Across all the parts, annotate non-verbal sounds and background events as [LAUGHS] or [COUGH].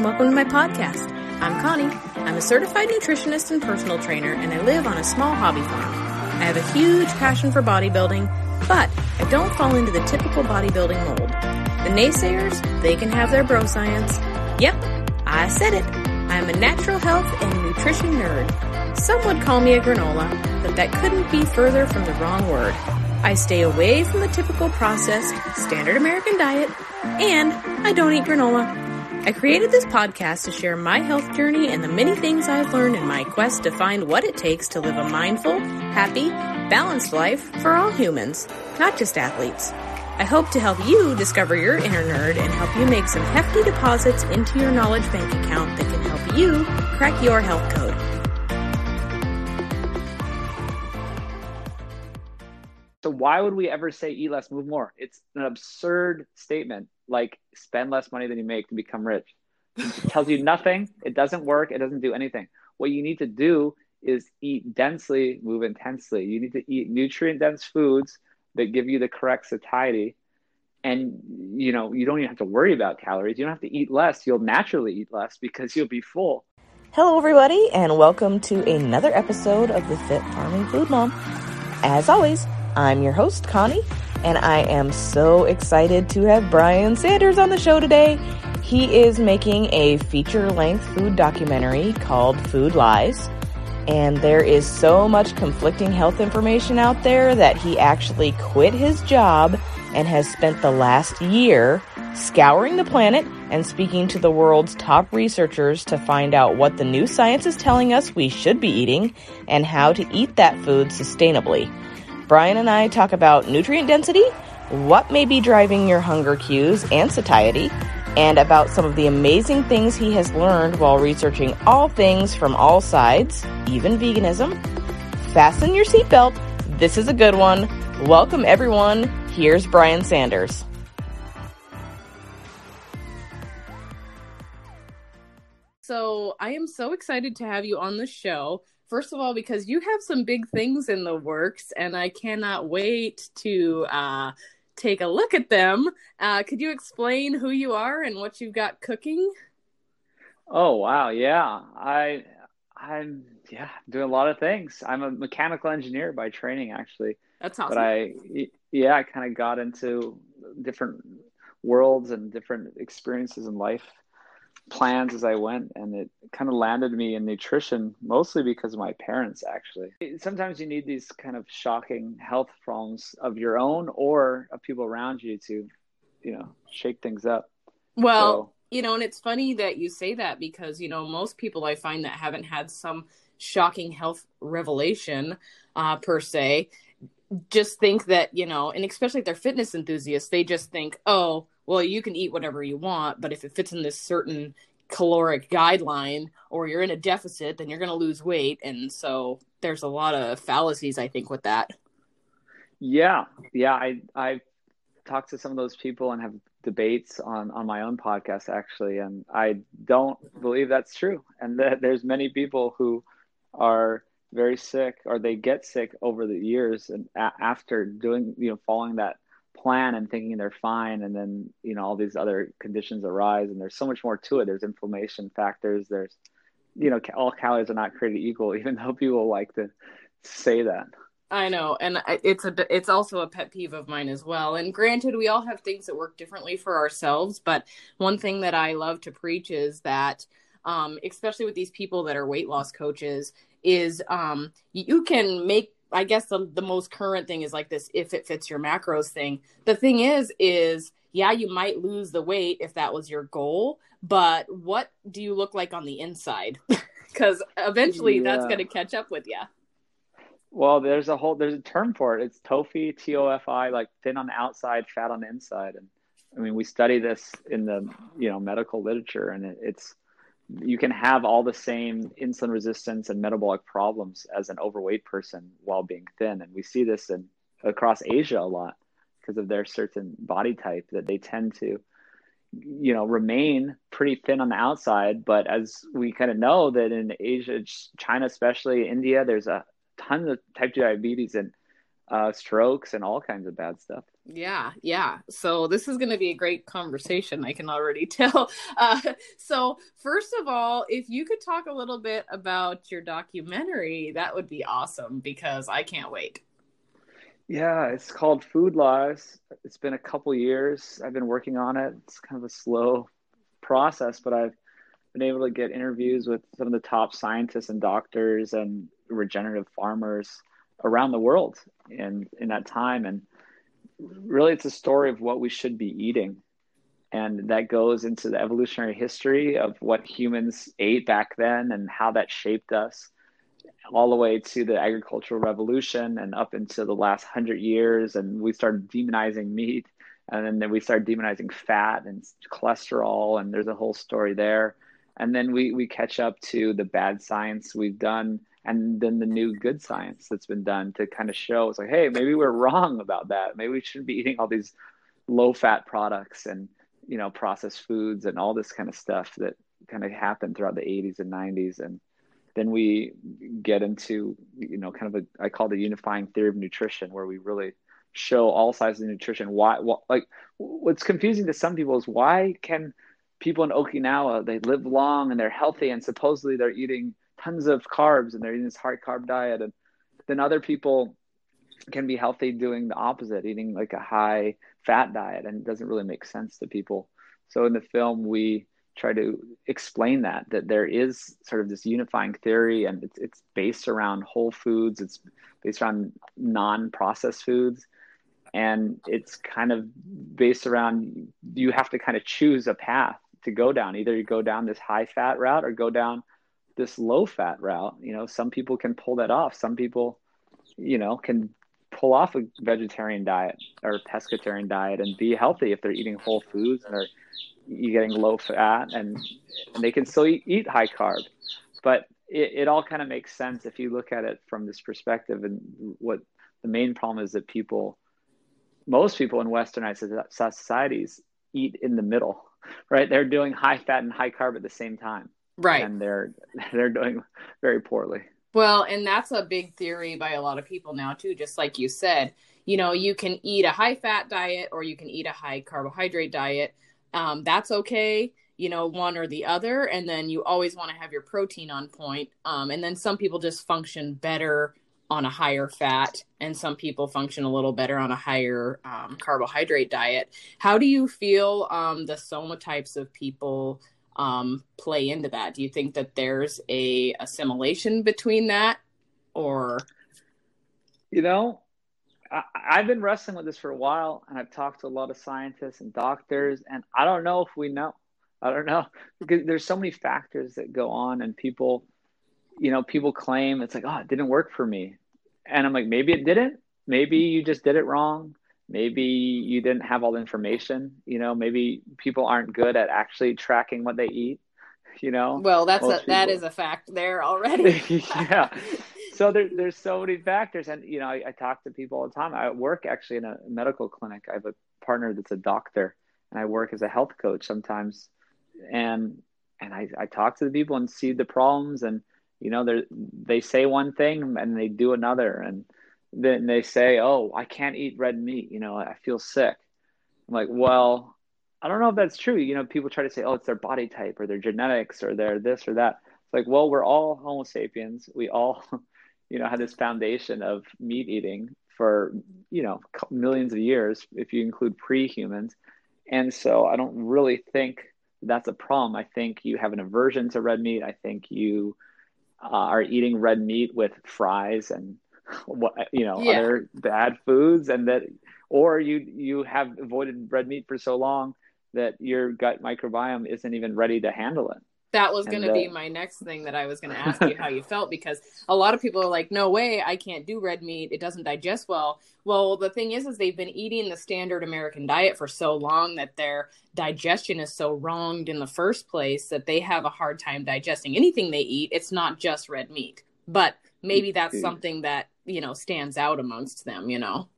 and welcome to my podcast. I'm Connie. I'm a certified nutritionist and personal trainer, and I live on a small hobby farm. I have a huge passion for bodybuilding, but I don't fall into the typical bodybuilding mold. The naysayers, they can have their bro science. Yep, I said it. I'm a natural health and nutrition nerd. Some would call me a granola, but that couldn't be further from the wrong word. I stay away from the typical processed, standard American diet, and I don't eat granola. I created this podcast to share my health journey and the many things I've learned in my quest to find what it takes to live a mindful, happy, balanced life for all humans, not just athletes. I hope to help you discover your inner nerd and help you make some hefty deposits into your knowledge bank account that can help you crack your health code. So why would we ever say eat less, move more? It's an absurd statement. Like spend less money than you make to become rich. It tells you nothing. It doesn't work. It doesn't do anything. What you need to do is eat densely, move intensely. You need to eat nutrient dense foods that give you the correct satiety. And you know, you don't even have to worry about calories. You don't have to eat less. You'll naturally eat less because you'll be full. Hello everybody and welcome to another episode of the Fit Farming Food Mom. As always, I'm your host, Connie, and I am so excited to have Brian Sanders on the show today. He is making a feature length food documentary called Food Lies. And there is so much conflicting health information out there that he actually quit his job and has spent the last year scouring the planet and speaking to the world's top researchers to find out what the new science is telling us we should be eating and how to eat that food sustainably. Brian and I talk about nutrient density, what may be driving your hunger cues and satiety, and about some of the amazing things he has learned while researching all things from all sides, even veganism. Fasten your seatbelt. This is a good one. Welcome, everyone. Here's Brian Sanders. So, I am so excited to have you on the show. First of all, because you have some big things in the works, and I cannot wait to uh, take a look at them. Uh, could you explain who you are and what you've got cooking? Oh wow, yeah. I I'm yeah doing a lot of things. I'm a mechanical engineer by training, actually. That's awesome. But I yeah I kind of got into different worlds and different experiences in life plans as I went, and it kind of landed me in nutrition mostly because of my parents. Actually, sometimes you need these kind of shocking health problems of your own or of people around you to, you know, shake things up. Well, so, you know, and it's funny that you say that because you know most people I find that haven't had some shocking health revelation uh, per se just think that you know and especially if they're fitness enthusiasts they just think oh well, you can eat whatever you want, but if it fits in this certain caloric guideline or you're in a deficit, then you're going to lose weight. And so there's a lot of fallacies, I think, with that. Yeah. Yeah. I, I've talked to some of those people and have debates on, on my own podcast, actually. And I don't believe that's true. And that there's many people who are very sick or they get sick over the years and a- after doing, you know, following that plan and thinking they're fine and then you know all these other conditions arise and there's so much more to it. There's inflammation factors. There's you know all calories are not created equal [LAUGHS] even though people like to say that. I know, and it's a it's also a pet peeve of mine as well. And granted, we all have things that work differently for ourselves, but one thing that I love to preach is that, um, especially with these people that are weight loss coaches, is um, you can make I guess the, the most current thing is like this if it fits your macros thing. The thing is, is yeah, you might lose the weight if that was your goal, but what do you look like on the inside? [LAUGHS] Because eventually yeah. that's going to catch up with you. Well, there's a whole there's a term for it. It's TOFI, T O F I, like thin on the outside, fat on the inside. And I mean, we study this in the you know medical literature, and it, it's you can have all the same insulin resistance and metabolic problems as an overweight person while being thin and we see this in across asia a lot because of their certain body type that they tend to you know remain pretty thin on the outside but as we kind of know that in asia china especially india there's a ton of type 2 diabetes and uh, strokes and all kinds of bad stuff. Yeah, yeah. So this is going to be a great conversation. I can already [LAUGHS] tell. Uh, so first of all, if you could talk a little bit about your documentary, that would be awesome because I can't wait. Yeah, it's called Food Lies. It's been a couple years. I've been working on it. It's kind of a slow process, but I've been able to get interviews with some of the top scientists and doctors and regenerative farmers around the world in in that time and really it's a story of what we should be eating. And that goes into the evolutionary history of what humans ate back then and how that shaped us all the way to the agricultural revolution and up into the last hundred years. And we started demonizing meat and then we started demonizing fat and cholesterol. And there's a whole story there. And then we we catch up to the bad science we've done and then the new good science that's been done to kind of show it's like hey maybe we're wrong about that. Maybe we shouldn't be eating all these low fat products and you know processed foods and all this kind of stuff that kind of happened throughout the 80s and 90s and then we get into you know kind of a i call the unifying theory of nutrition where we really show all sides of nutrition. Why, why like what's confusing to some people is why can people in okinawa they live long and they're healthy and supposedly they're eating tons of carbs and they're eating this high carb diet. And then other people can be healthy doing the opposite eating like a high fat diet. And it doesn't really make sense to people. So in the film we try to explain that that there is sort of this unifying theory and it's, it's based around whole foods. It's based around non-processed foods. And it's kind of based around you have to kind of choose a path to go down. Either you go down this high fat route or go down this low fat route you know some people can pull that off. Some people you know can pull off a vegetarian diet or pescatarian diet and be healthy if they're eating whole foods and they're getting low fat and, and they can still eat, eat high carb. But it, it all kind of makes sense if you look at it from this perspective and what the main problem is that people most people in westernized societies eat in the middle right? They're doing high fat and high carb at the same time right. and they're [LAUGHS] they're doing very poorly. Well and that's a big theory by a lot of people now too just like you said. You know you can eat a high fat diet or you can eat a high carbohydrate diet. Um, that's okay you know one or the other and then you always want to have your protein on point. Um, and then some people just function better on a higher fat and some people function a little better on a higher um, carbohydrate diet. How do you feel um, the soma types of people um, play into that? Do you think that there's a assimilation between that, or you know, I, I've been wrestling with this for a while, and I've talked to a lot of scientists and doctors, and I don't know if we know. I don't know because there's so many factors that go on, and people, you know, people claim it's like, oh, it didn't work for me, and I'm like, maybe it didn't. Maybe you just did it wrong maybe you didn't have all the information you know maybe people aren't good at actually tracking what they eat [LAUGHS] you know? Well that's Most a, people. that is a fact there already. [LAUGHS] Yeah. [LAUGHS] So there, there's so many factors. And you know I, I, talk to people all the time. I work actually in a medical clinic. I have a partner that's a doctor and i work as a health coach sometimes. And and i, I talk to the people and see the problems and you know they they say one thing and they do another. And then they say, "Oh, I can't eat red meat. You know, I feel sick." I'm like, "Well, I don't know if that's true. You know, people try to say, "Oh, it's their body type or their genetics or their this or that." It's like, well, we're all Homo sapiens. We all, [LAUGHS] you know, had this foundation of meat eating for you know millions of years, if you include pre-humans. And so, I don't really think that's a problem. I think you have an aversion to red meat. I think you uh, are eating red meat with fries and what you know yeah. other bad foods and that or you you have avoided red meat for so long that your gut microbiome isn't even ready to handle it that was going to uh, be my next thing that I was going to ask you how you felt because a lot of people are like, no way, I can't do red meat. It doesn't digest well. Well, the thing is, is they've been eating the standard American diet for so long that their digestion is so wronged in the first place that they have a hard time digesting anything they eat. It's not just red meat, but maybe that's something that you know stands out amongst them you know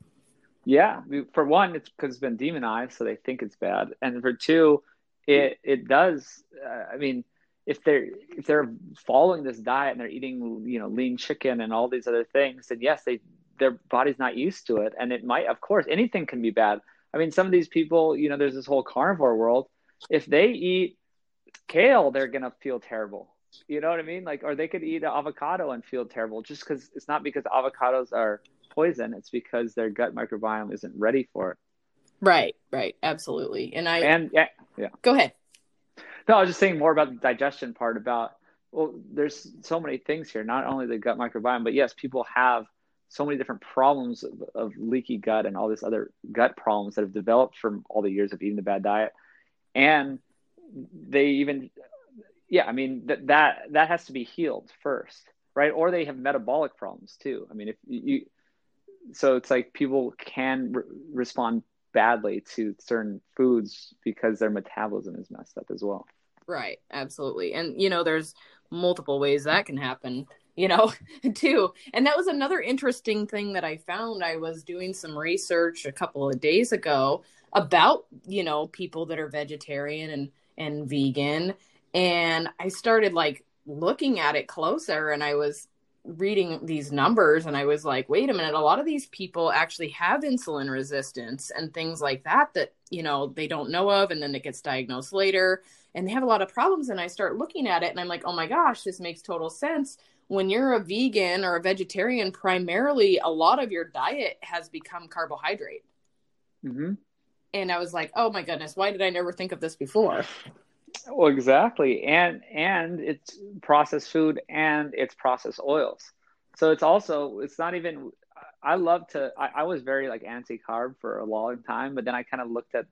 yeah for one it's because it's been demonized so they think it's bad and for two it it does uh, i mean if they're if they're following this diet and they're eating you know lean chicken and all these other things then yes they their body's not used to it, and it might, of course, anything can be bad. I mean, some of these people, you know, there's this whole carnivore world. If they eat kale, they're gonna feel terrible. You know what I mean? Like, or they could eat an avocado and feel terrible just because it's not because avocados are poison. It's because their gut microbiome isn't ready for it. Right, right, absolutely. And I and yeah, yeah. Go ahead. No, I was just saying more about the digestion part. About well, there's so many things here. Not only the gut microbiome, but yes, people have so many different problems of, of leaky gut and all this other gut problems that have developed from all the years of eating the bad diet, and they even yeah, I mean that that that has to be healed first, right? Or they have metabolic problems too. I mean, if you so it's like people can re- respond badly to certain foods because their metabolism is messed up as well. Right, absolutely. And you know, there's multiple ways that can happen, you know, [LAUGHS] too. And that was another interesting thing that I found. I was doing some research a couple of days ago about, you know, people that are vegetarian and and vegan and I started like looking at it closer and I was reading these numbers and I was like, wait a minute, a lot of these people actually have insulin resistance and things like that that, you know, they don't know of and then it gets diagnosed later and they have a lot of problems and I start looking at it and I'm like, "Oh my gosh, this makes total sense." When you're a vegan or a vegetarian, primarily a lot of your diet has become carbohydrate. Mm-hmm. And I was like, "Oh my goodness, why did I never think of this before?" Well, exactly, and and it's processed food and it's processed oils. So it's also it's not even. I love to. I, I was very like anti carb for a long time, but then I kind of looked at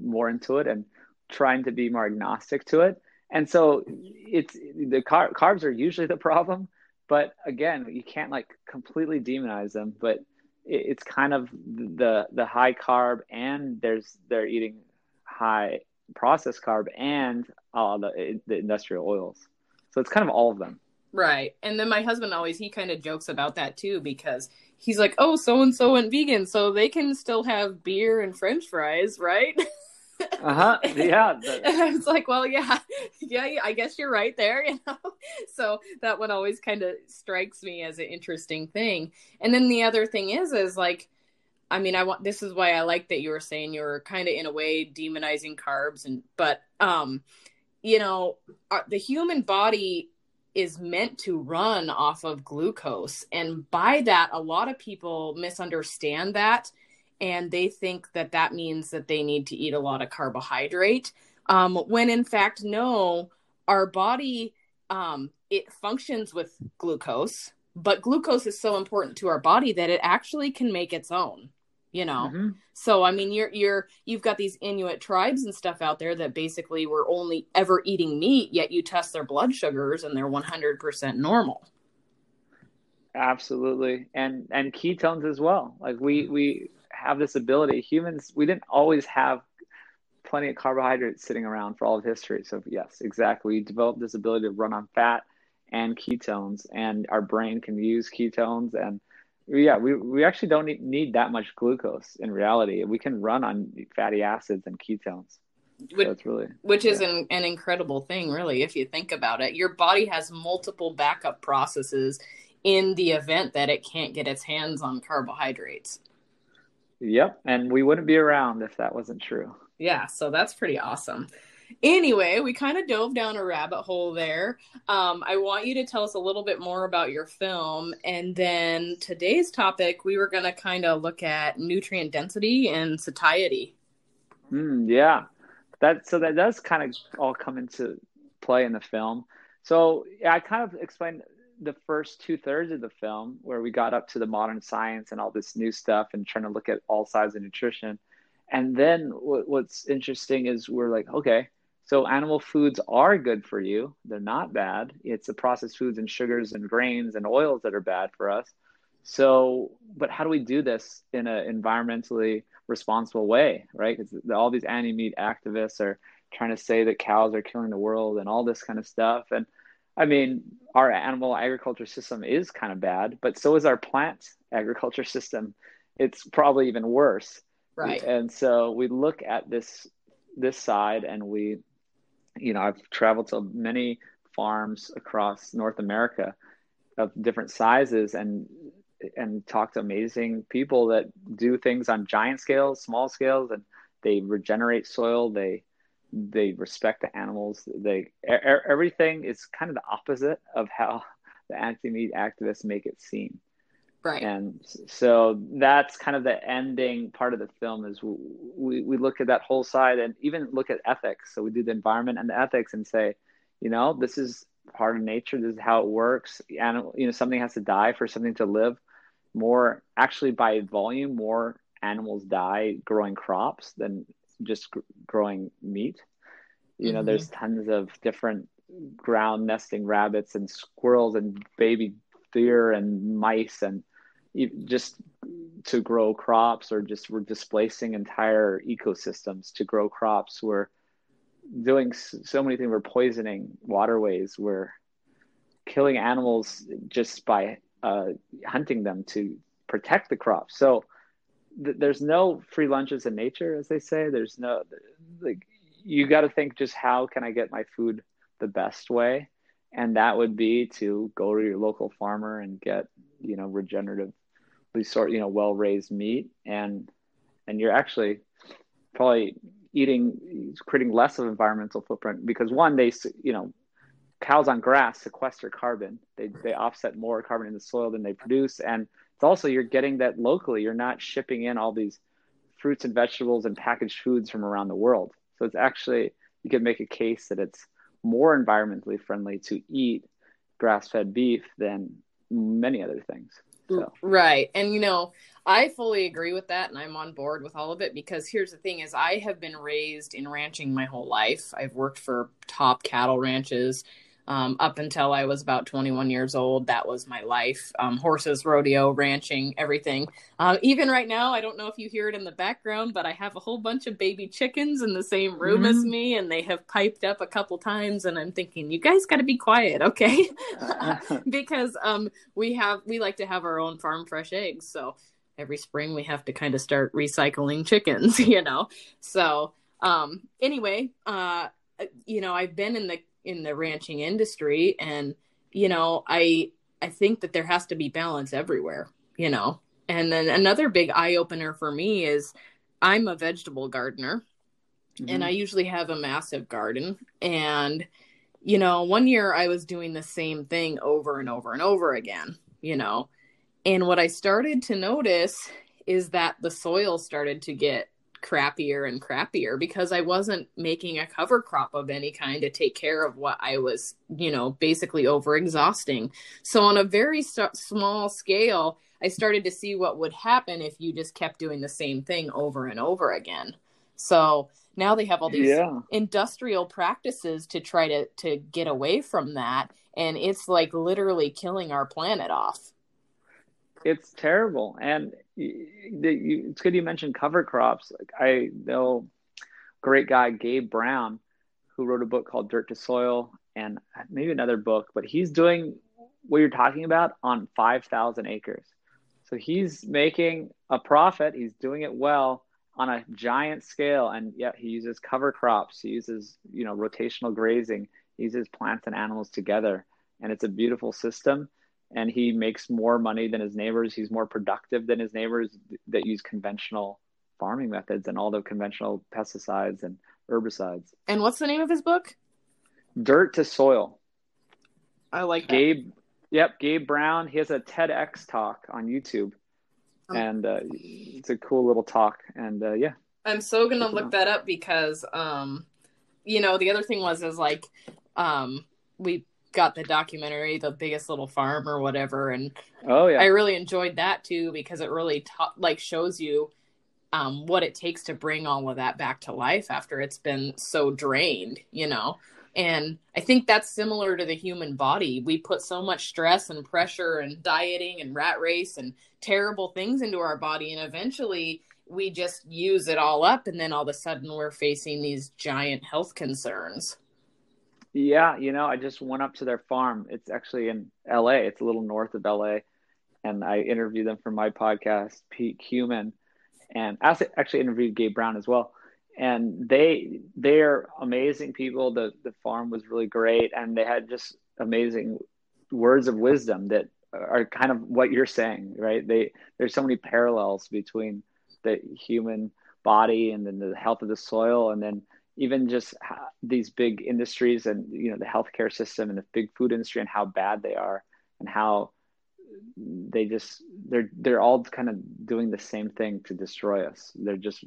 more into it and trying to be more agnostic to it. And so it's the car, carbs are usually the problem, but again, you can't like completely demonize them. But it, it's kind of the the high carb and there's they're eating high processed carb and uh, the, the industrial oils. So it's kind of all of them. Right. And then my husband always, he kind of jokes about that too because he's like, oh, so and so went vegan, so they can still have beer and french fries, right? [LAUGHS] uh huh. Yeah. [LAUGHS] The... and I was like, well, yeah, [LAUGHS] yeah, I guess you're right there, you know. So that one always kind of strikes me as an interesting thing. And then the other thing is, is like, I mean, I want this is why I like that you were saying you were kind of in a way demonizing carbs, and but um, you know, our, the human body is meant to run off of glucose, and by that, a lot of people misunderstand that, and they think that that means that they need to eat a lot of carbohydrate, um, when in fact, no, our body um, it functions with glucose but glucose is so important to our body that it actually can make its own you know? Mm-hmm. so i mean you're you're you've got these inuit tribes and stuff out there that basically were only ever eating meat yet you test their blood sugars and they're 100% normal. Absolutely. And and ketones as well. Like we we have this ability. Humans we didn't always have plenty of carbohydrates sitting around for all of history. So yes exactly. We developed this ability to run on fat and ketones and our brain can use ketones and yeah we, we actually don't need, need that much glucose in reality. We can run on fatty acids and ketones. Which, so really, which yeah. is an, an incredible thing really if you think about it. Your body has multiple backup processes in the event that it can't get its hands on carbohydrates. Yep and we wouldn't be around if that wasn't true. Yeah so that's pretty awesome Anyway, we kind of dove down a rabbit hole there. Um, I want you to tell us a little bit more about your film. And then today's topic, we were going to kind of look at nutrient density and satiety. Mm, yeah. That, so that does kind of all come into play in the film. So yeah, I kind of explained the first two thirds of the film where we got up to the modern science and all this new stuff and trying to look at all sides of nutrition. And then what, what's interesting is we're like, okay, so animal foods are good for you. They're not bad. It's the processed foods and sugars and grains and oils that are bad for us. So, but how do we do this in an environmentally responsible way, right? Because all these anti-meat activists are trying to say that cows are killing the world and all this kind of stuff. And I mean, our animal agriculture system is kind of bad, but so is our plant agriculture [LAUGHS] system. It's probably even worse. Right. And so we look at this this side and we you know, I've traveled to many farms across North America of different sizes, and and talk to amazing people that do things on giant scales, small scales, and they regenerate soil. They they respect the animals. They everything is kind of the opposite of how [LAUGHS] the anti-meat activists make it seem. Right. And so that's kind of the ending part of the film is we, we look at that whole side and even look at ethics. So we do the environment and the ethics and say, you know, this is part of nature. This is how it works. And, you know, something has to die for something to live. More actually by volume, more animals die growing crops than just growing meat. You know, mm-hmm. there's tons of different ground nesting rabbits and squirrels and baby deer and mice and just to grow crops or just we're displacing entire ecosystems to grow crops. We're doing so many things. We're poisoning waterways. We're killing animals just by uh, hunting them to protect the crops. So th- there's no free lunches in nature as they say. There's no like you got to think just how can i get my food the best way? And that would be to go to your local farmer and get you know regenerative sort you know well raised meat and and you're actually probably eating creating less of environmental footprint because one they you know cows on grass sequester carbon. They they offset more carbon in the soil than they produce and it's also you're getting that locally. You're not shipping in all these fruits and vegetables and packaged foods from around the world. So it's actually you could make a case that it's more environmentally friendly to eat grass-fed beef than many other things so. Right. And you know, I fully agree with that and I'm on board with all of it because here's the thing is I have been raised in ranching my whole life. I've worked for top cattle ranches um, up until I was about 21 years old. That was my life um, horses, rodeo, ranching, everything. Um, even right now, I don't know if you hear it in the background, but I have a whole bunch of baby chickens in the same room mm-hmm. as me, and they have piped up a couple times. And I'm thinking, you guys got to be quiet, okay? [LAUGHS] [LAUGHS] because um, we have, we like to have our own farm fresh eggs. So every spring we have to kind of start recycling chickens, [LAUGHS] you know? So, um, anyway, uh, you know, I've been in the in the ranching industry. And you know i i think that there has to be balance everywhere you know? And then another big eye opener for me is i'm a vegetable gardener mm-hmm. and i usually have a massive garden. And you know one year i was doing the same thing over and over and over again you know? And what i started to notice is that the soil started to get crappier and crappier because I wasn't making a cover crop of any kind to take care of what I was, you know, basically over exhausting. So, on a very st- small scale, I started to see what would happen if you just kept doing the same thing over and over again. So, now they have all these yeah. industrial practices to try to to get away from that and it's like literally killing our planet off it's terrible and it's good you mentioned cover crops. Like I know great guy Gabe Brown who wrote a book called Dirt to Soil and maybe another book, but he's doing what you're talking about on 5,000 acres. So he's making a profit. He's doing it well on a giant scale. And yeah, he uses cover crops. He uses, you know, rotational grazing. He uses plants and animals together. And it's a beautiful system and he makes more money than his neighbors. He's more productive than his neighbors that use conventional farming methods and all the conventional pesticides and herbicides. And what's the name of his book? Dirt to Soil. I like Gabe. That. Yep, Gabe Brown. He has a TEDx talk on YouTube, um, and uh, it's a cool little talk. And uh, yeah, I'm so gonna look that up because, um, you know, the other thing was is like, um, we got the documentary the biggest little farm or whatever and oh yeah. I really enjoyed that too because it really ta- like shows you um, what it takes to bring all of that back to life after it's been so drained you know? And i think that's similar to the human body. We put so much stress and pressure and dieting and rat race and terrible things into our body and eventually we just use it all up and then all of a sudden we're facing these giant health concerns yeah, you know, I just went up to their farm. It's actually in LA. It's a little north of LA. And I interviewed them for my podcast, Peak Human. And I actually interviewed Gabe Brown as well. And they they're amazing people. The the farm was really great and they had just amazing words of wisdom that are kind of what you're saying, right? They there's so many parallels between the human body and then the health of the soil, and then even just these big industries and you know the healthcare system and the big food industry and how bad they are and how they just they're they're all kind of doing the same thing to destroy us. They're just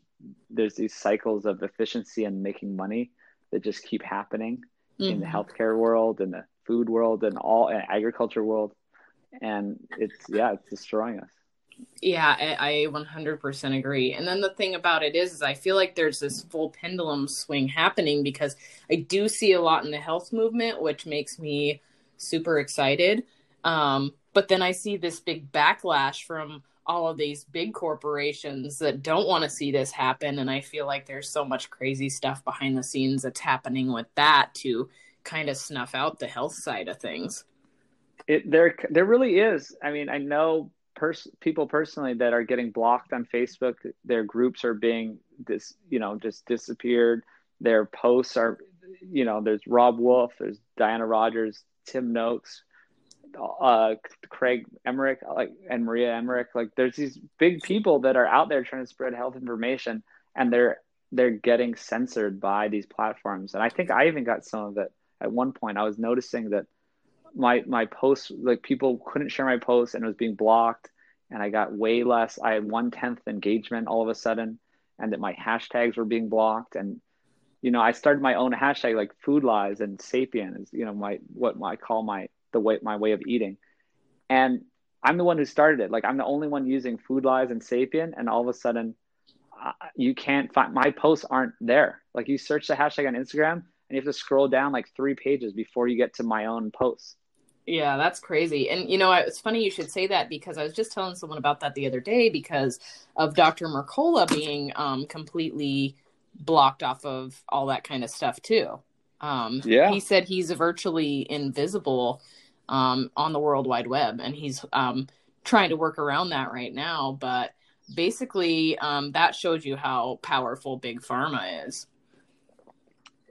there's these cycles of efficiency and making money that just keep happening mm-hmm. in the mm-hmm. healthcare world and the food world and all and agriculture world and it's yeah it's destroying us yeah I, I 100% agree. And then the thing about it is, is i feel like there's this full pendulum swing happening because i do see a lot in the health movement which makes me super excited. Um, but then i see this big backlash from all of these big corporations that don't want to see this happen. And i feel like there's so much crazy stuff behind the scenes that's happening with that to kind of snuff out the health side of things. It there there really is. I mean i know pers- people personally that are getting blocked on facebook their groups are being this you know just disappeared their posts are you know there's Robb Wolf there's diana Rodgers tim noakes uh, Craig Emmerich, like and Maria Emmerich. Like there's these big people that are out there trying to spread health information, and they're they're getting censored by these platforms. And I think I even got some of it at one point. I was noticing that my my posts, like people couldn't share my posts, and it was being blocked. And I got way less. I had one tenth engagement all of a sudden, and that my hashtags were being blocked. And you know, I started my own hashtag like food lies and sapien is you know my what I call my the way my way of eating. And I'm the one who started it. Like I'm the only one using Food Lies and Sapien, and all of a sudden, uh, you can't find my posts aren't there. Like you search the hashtag on Instagram, and you have to scroll down like three pages before you get to my own posts. Yeah, that's crazy. And you know, it's funny you should say that because I was just telling someone about that the other day because of Dr. Mercola being um, completely blocked off of all that kind of stuff too. Um, yeah, he said he's virtually invisible um, on the World Wide Web, and he's um, trying to work around that right now. But basically, um, that shows you how powerful Big Pharma is.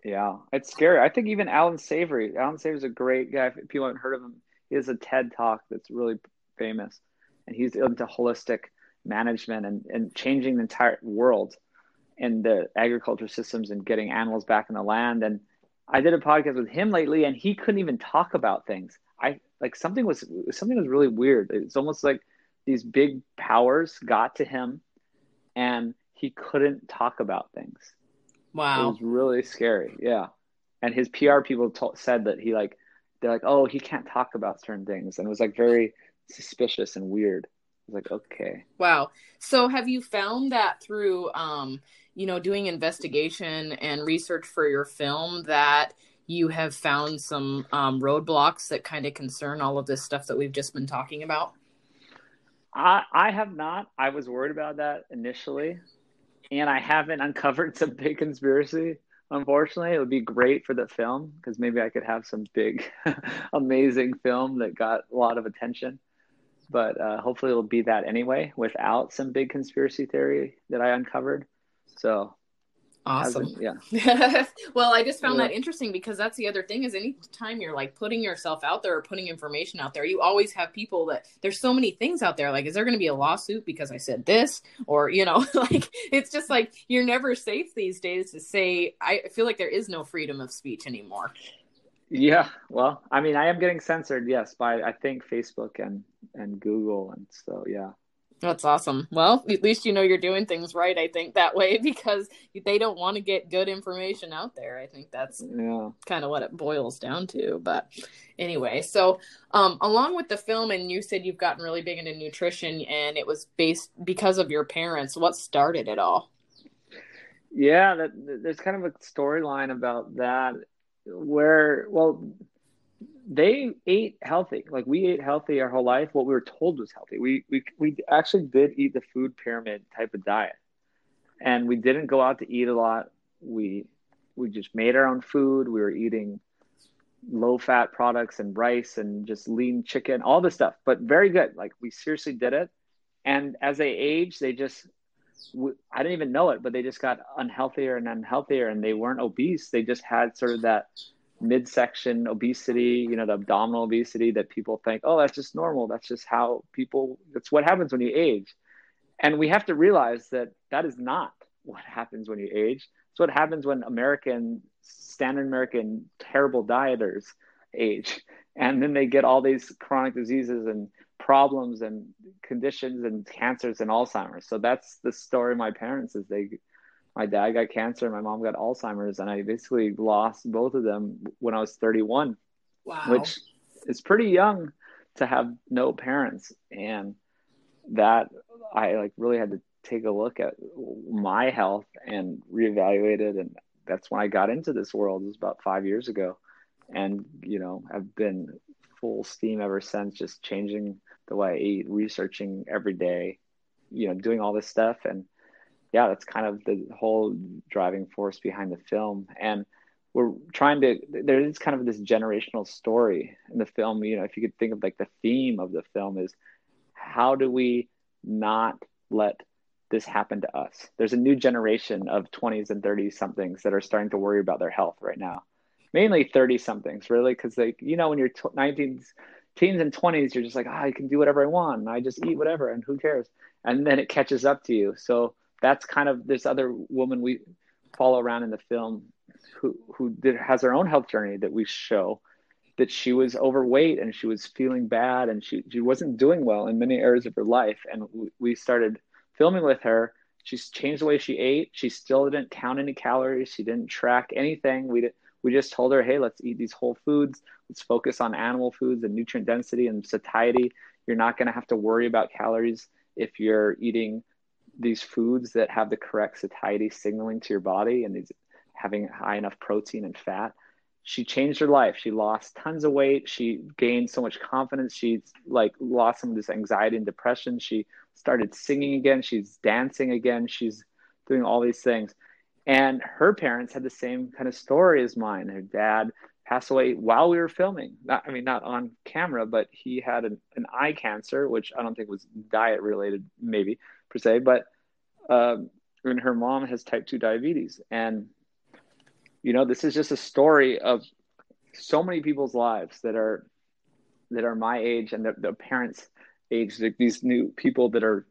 Yeah, it's scary. I think even Allan Savory. Allan Savory's a great guy. If people haven't heard of him, he has a TED talk that's really famous, and he's into holistic management and, and changing the entire world and the agriculture systems and getting animals back in the land. And I did a podcast with him lately, and he couldn't even talk about things. I like something was something was really weird. It's almost like these big powers got to him, and he couldn't talk about things. Wow, it was really scary. Yeah, and his PR people t- said that he like they're like, oh, he can't talk about certain things, and it was like very suspicious and weird. I was like, okay. Wow. So have you found that through um, you know, doing investigation and research for your film that you have found some um, roadblocks that kind of concern all of this stuff that we've just been talking about? I, I have not. I was worried about that initially, and I haven't uncovered some big conspiracy. Unfortunately, it would be great for the film because maybe I could have some big, [LAUGHS] amazing film that got a lot of attention. But uh, hopefully, it'll be that anyway without some big conspiracy theory that I uncovered. So awesome. yeah. [LAUGHS] well, I just found yeah. that interesting because that's the other thing is anytime you're like putting yourself out there or putting information out there, you always have people that there's so many things out there. Like, is there going to be a lawsuit because I said this? Or, you know, [LAUGHS] like it's just like you're never safe these days to say, I feel like there is no freedom of speech anymore. Yeah, well, I mean, I am getting censored, yes, by I think Facebook and and Google, and so yeah, that's awesome. Well, at least you know you're doing things right, I think, that way [LAUGHS] because they don't want to get good information out there. I think that's yeah. kind of what it boils down to. But anyway, so um, along with the film, and you said you've gotten really big into nutrition and it was based because of your parents. What started it all? Yeah, that, there's kind of a storyline about that where, well, they ate healthy. Like we ate healthy our whole life. What we were told was healthy. We we we actually did eat the food pyramid type of diet, and we didn't go out to eat a lot. We we just made our own food. We were eating low fat products and rice and just lean chicken, all this stuff. But very good. Like we seriously did it. And as they aged, they just I didn't even know it, but they just got unhealthier and unhealthier, and they weren't obese. They just had sort of that midsection obesity, you know, the abdominal obesity that people think, oh, that's just normal. That's just how people, that's what happens when you age. And we have to realize that that is not what happens when you age. It's what happens when American, standard American, terrible dieters age. And then they get all these chronic diseases and problems and conditions and cancers and Alzheimer's. So that's the story my parents is they my dad got cancer my mom got Alzheimer's and I basically lost both of them when I was 31. Wow. Which is pretty young to have no parents and that I like really had to take a look at my health and reevaluate it and that's when I got into this world. It was about 5 years ago and you know, I've been full steam ever since just changing the way I eat, researching every day, you know, doing all this stuff and yeah, that's kind of the whole driving force behind the film. And we're trying to, there is kind of this generational story in the film. You know, if you could think of like the theme of the film is how do we not let this happen to us? There's a new generation of 20s and 30s somethings that are starting to worry about their health right now. Mainly 30 somethings, really, because like, you know, when you're 19s, teens and 20s, you're just like, oh, I can do whatever I want. I just eat whatever, and who cares? And then it catches up to you. So, that's kind of this other woman we follow around in the film who who did, has her own health journey that we show that she was overweight and she was feeling bad and she, she wasn't doing well in many areas of her life. And we started filming with her. She's changed the way she ate. She still didn't count any calories. She didn't track anything. We did, we just told her hey let's eat these whole foods. Let's focus on animal foods and nutrient density and satiety. You're not going to have to worry about calories if you're eating these foods that have the correct satiety signaling to your body and these having high enough protein and fat she changed her life. She lost tons of weight. She gained so much confidence. She like lost some of this anxiety and depression. She started singing again. She's dancing again. She's doing all these things. And her parents had the same kind of story as mine. Her dad passed away while we were filming. Not, i mean not on camera but he had an, an eye cancer which i don't think was diet related maybe per se, but um, and her mom has type 2 diabetes. And, you know, this is just a story of so many people's lives that are that are my age and the, the parents' age, these new people that are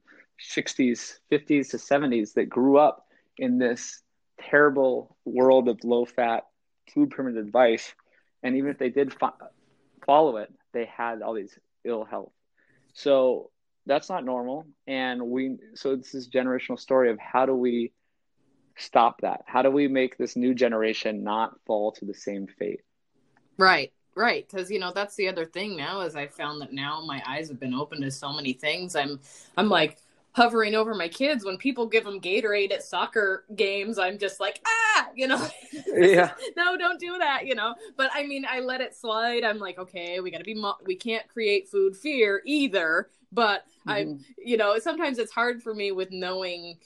60s, 50s to 70s that grew up in this terrible world of low fat food pyramid advice. And even if they did fo- follow it, they had all these ill health. So that's not normal. And we so it's this generational story of how do we stop that? How do we make this new generation not fall to the same fate? Right right. Because you know that's the other thing now is i found that now my eyes have been open to so many things. I'm i'm like hovering over my kids. When people give them gatorade at soccer games i'm just like ah! You know? [LAUGHS] Yeah. No don't do that you know? But i mean i let it slide. I'm like okay we gotta be mo- we can't create food fear either but mm-hmm. I'm, you know, sometimes it's hard for me with knowing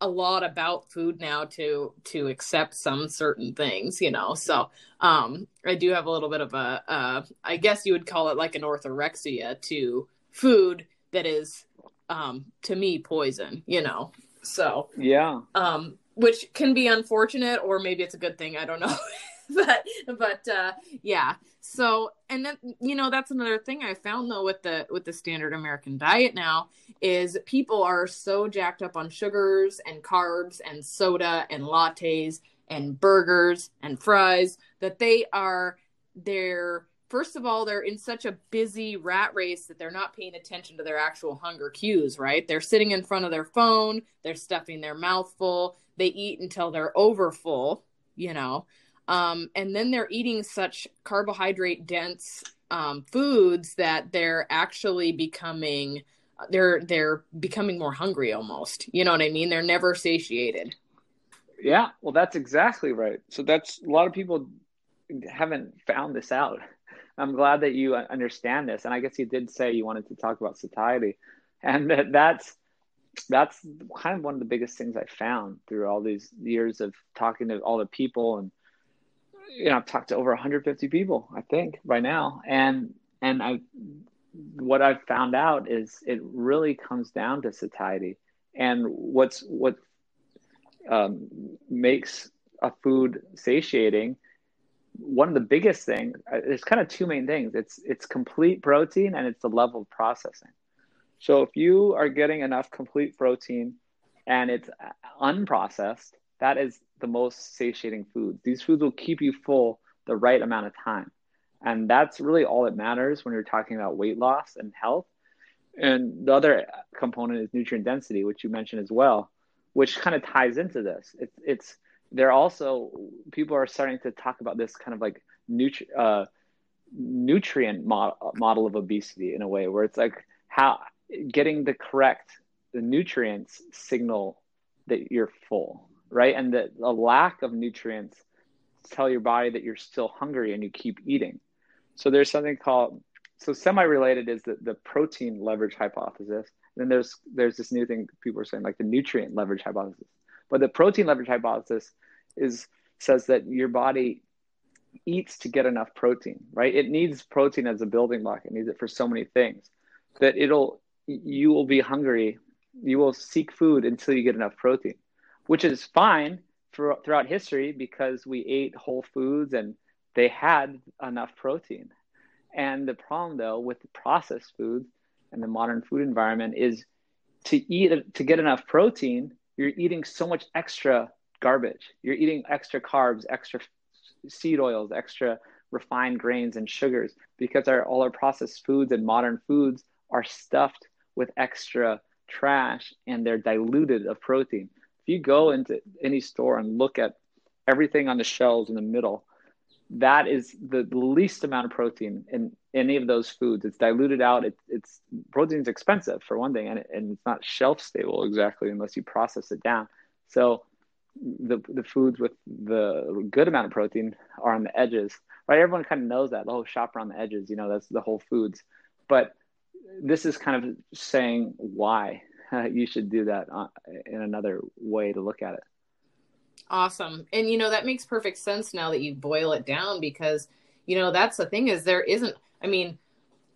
a lot about food now to to accept some certain things you know? So um i do have a little bit of a uh i guess you would call it like an orthorexia to food that is um to me poison you know? So yeah. um which can be unfortunate or maybe it's a good thing i don't know. [LAUGHS] But but uh yeah so and then you know that's another thing i found though with the with the standard american diet now is people are so jacked up on sugars and carbs and soda and lattes and burgers and fries that they are they're first of all they're in such a busy rat race that they're not paying attention to their actual hunger cues right? They're sitting in front of their phone they're stuffing their mouth full they eat until they're over full you know um, and then they're eating such carbohydrate dense um, foods that they're actually becoming they're they're becoming more hungry almost. You know what i mean? They're never satiated. Yeah well that's exactly right. So that's a lot of people haven't found this out. I'm glad that you understand this and i guess you did say you wanted to talk about satiety. And that that's that's kind of one of the biggest things i found through all these years of talking to all the people and you know, I've talked to over 150 people, I think, by now, and and I, what I've found out is it really comes down to satiety, and what's what um, makes a food satiating one of the biggest things. Uh, there's kind of two main things. It's it's complete protein and it's the level of processing. So if you are getting enough complete protein and it's unprocessed, that is the most satiating food. These foods will keep you full the right amount of time. And that's really all that matters when you're talking about weight loss and health. And the other component is nutrient density, which you mentioned as well, which kind of ties into this. It's it's they're also people are starting to talk about this kind of like nutri- uh, nutrient model of obesity in a way where it's like how getting the correct the nutrients signal that you're full right and the, a lack of nutrients tell your body that you're still hungry and you keep eating so there's something called so semi-related is the, the protein leverage hypothesis and then there's there's this new thing people are saying like the nutrient leverage hypothesis but the protein leverage hypothesis is says that your body eats to get enough protein, right? It needs protein as a building block. It needs it for so many things that it'll you will be hungry. You will seek food until you get enough protein, which is fine for throughout history because we ate whole foods and they had enough protein. And the problem though with processed foods and the modern food environment is to eat to get enough protein, you're eating so much extra garbage. You're eating extra carbs, extra seed oils, extra refined grains and sugars because our, all our processed foods and modern foods are stuffed with extra trash and they're diluted of protein. If you go into any store and look at everything on the shelves in the middle, that is the least amount of protein in any of those foods. It's diluted out. It, it's protein is expensive for one thing, and, and it's not shelf stable exactly unless you process it down. So the the foods with the good amount of protein are on the edges, right? Everyone kind of knows that the whole shop around the edges, you know, that's the whole foods. But this is kind of saying why [LAUGHS] you should do that uh, in another way to look at it. Awesome, and you know that makes perfect sense now that you boil it down because you know that's the thing is there isn't. I mean,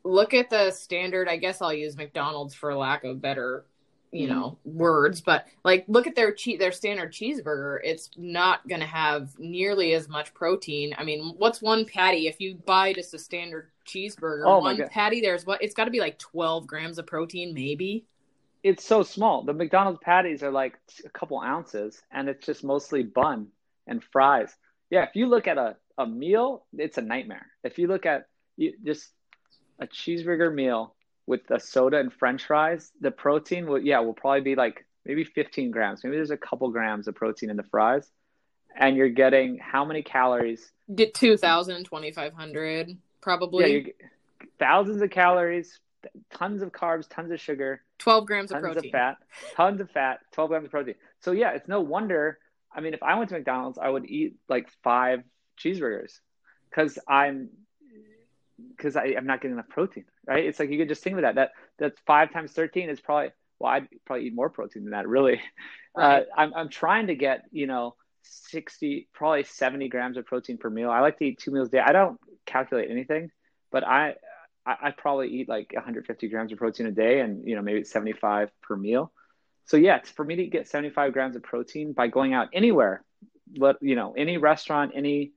look at the standard. I guess I'll use McDonald's for lack of better you mm-hmm. know words but like look at their cheese their standard cheeseburger it's not going to have nearly as much protein i mean what's one patty if you buy just a standard cheeseburger oh one patty there's what it's got to be like 12 grams of protein maybe it's so small the mcdonald's patties are like a couple ounces and it's just mostly bun and fries yeah if you look at a, a meal it's a nightmare if you look at you just a cheeseburger meal with the soda and french fries, the protein will yeah, will probably be like maybe 15 grams. Maybe there's a couple grams of protein in the fries. And you're getting how many calories? Get 2,000, 2,500 probably. Yeah, thousands of calories, tons of carbs, tons of sugar, 12 grams of protein, Tons of fat, tons of fat, 12 grams of protein. So yeah, it's no wonder. I mean, if I went to McDonald's, I would eat like five cheeseburgers because I'm because I'm not getting enough protein, right? It's like you could just think of that. That that's five times thirteen is probably well, I'd probably eat more protein than that. Really, right. uh, I'm I'm trying to get you know sixty, probably seventy grams of protein per meal. I like to eat two meals a day. I don't calculate anything, but I I, I probably eat like 150 grams of protein a day, and you know maybe 75 per meal. So yeah, for me to get 75 grams of protein by going out anywhere, but you know any restaurant, any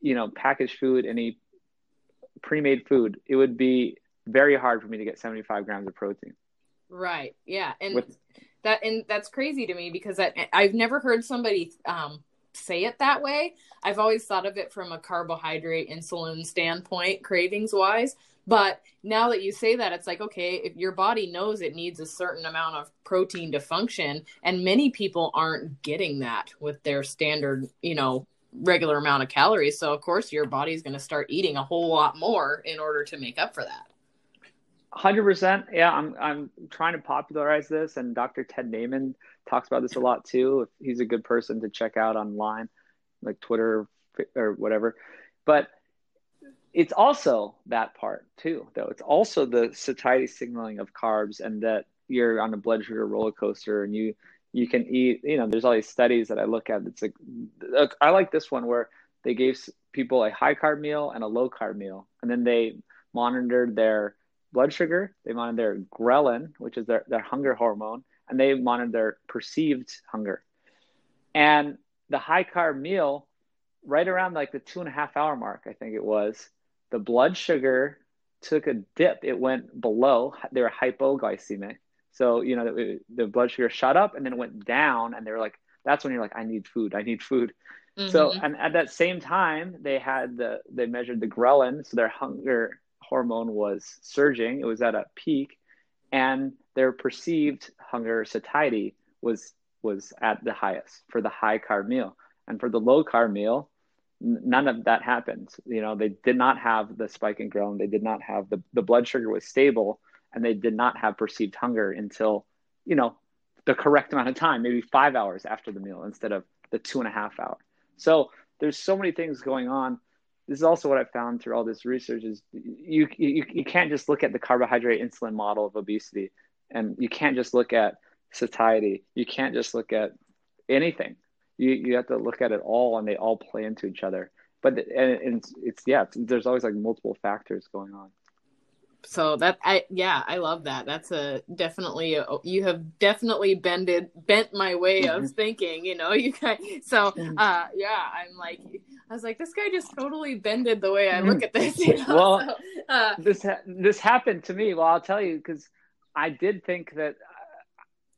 you know packaged food, any pre-made food, it would be very hard for me to get 75 grams of protein. Right. Yeah. And With, that and that's crazy to me because I, I've never heard somebody um, say it that way. I've always thought of it from a carbohydrate insulin standpoint, cravings wise. But now that you say that, it's like, okay, if your body knows it needs a certain amount of protein to function, and many people aren't getting that with their standard, you know, regular amount of calories. So of course your body's going to start eating a whole lot more in order to make up for that. Hundred percent. Yeah, I'm I'm trying to popularize this, and Dr. Ted Naiman talks about this a lot too. He's a good person to check out online, like Twitter or whatever. But it's also that part too, though. It's also the satiety signaling of carbs, and that you're on a blood sugar roller coaster, and you you can eat you know there's all these studies that i look at it's like i like this one where they gave people a high carb meal and a low carb meal and then they monitored their blood sugar they monitored their ghrelin which is their, their hunger hormone and they monitored their perceived hunger and the high carb meal right around like the two and a half hour mark, I think it was, the blood sugar took a dip. It went below. They were hypoglycemic. So, you know, the, the blood sugar shot up and then it went down. And they were like, that's when you're like, I need food. I need food. Mm-hmm. So, and at that same time, they had the, they measured the ghrelin. So their hunger hormone was surging. It was at a peak. And their perceived hunger satiety was was at the highest for the high carb meal. And for the low carb meal, none of that happened. You know, they did not have the spike in ghrelin. They did not have the, the blood sugar was stable and they did not have perceived hunger until, you know, the correct amount of time, maybe five hours after the meal instead of the two and a half hour. So there's so many things going on. This is also what I found through all this research is you, you, you can't just look at the carbohydrate insulin model of obesity and you can't just look at satiety. You can't just look at anything you you have to look at it all and they all play into each other but and it's, it's yeah it's, there's always like multiple factors going on so that i yeah i love that that's a definitely a, you have definitely bended bent my way of mm-hmm. thinking you know [LAUGHS] you guys so uh yeah i'm like i was like this guy just totally bended the way i look mm-hmm. at this you know? well so, uh, this ha- this happened to me well i'll tell you because i did think that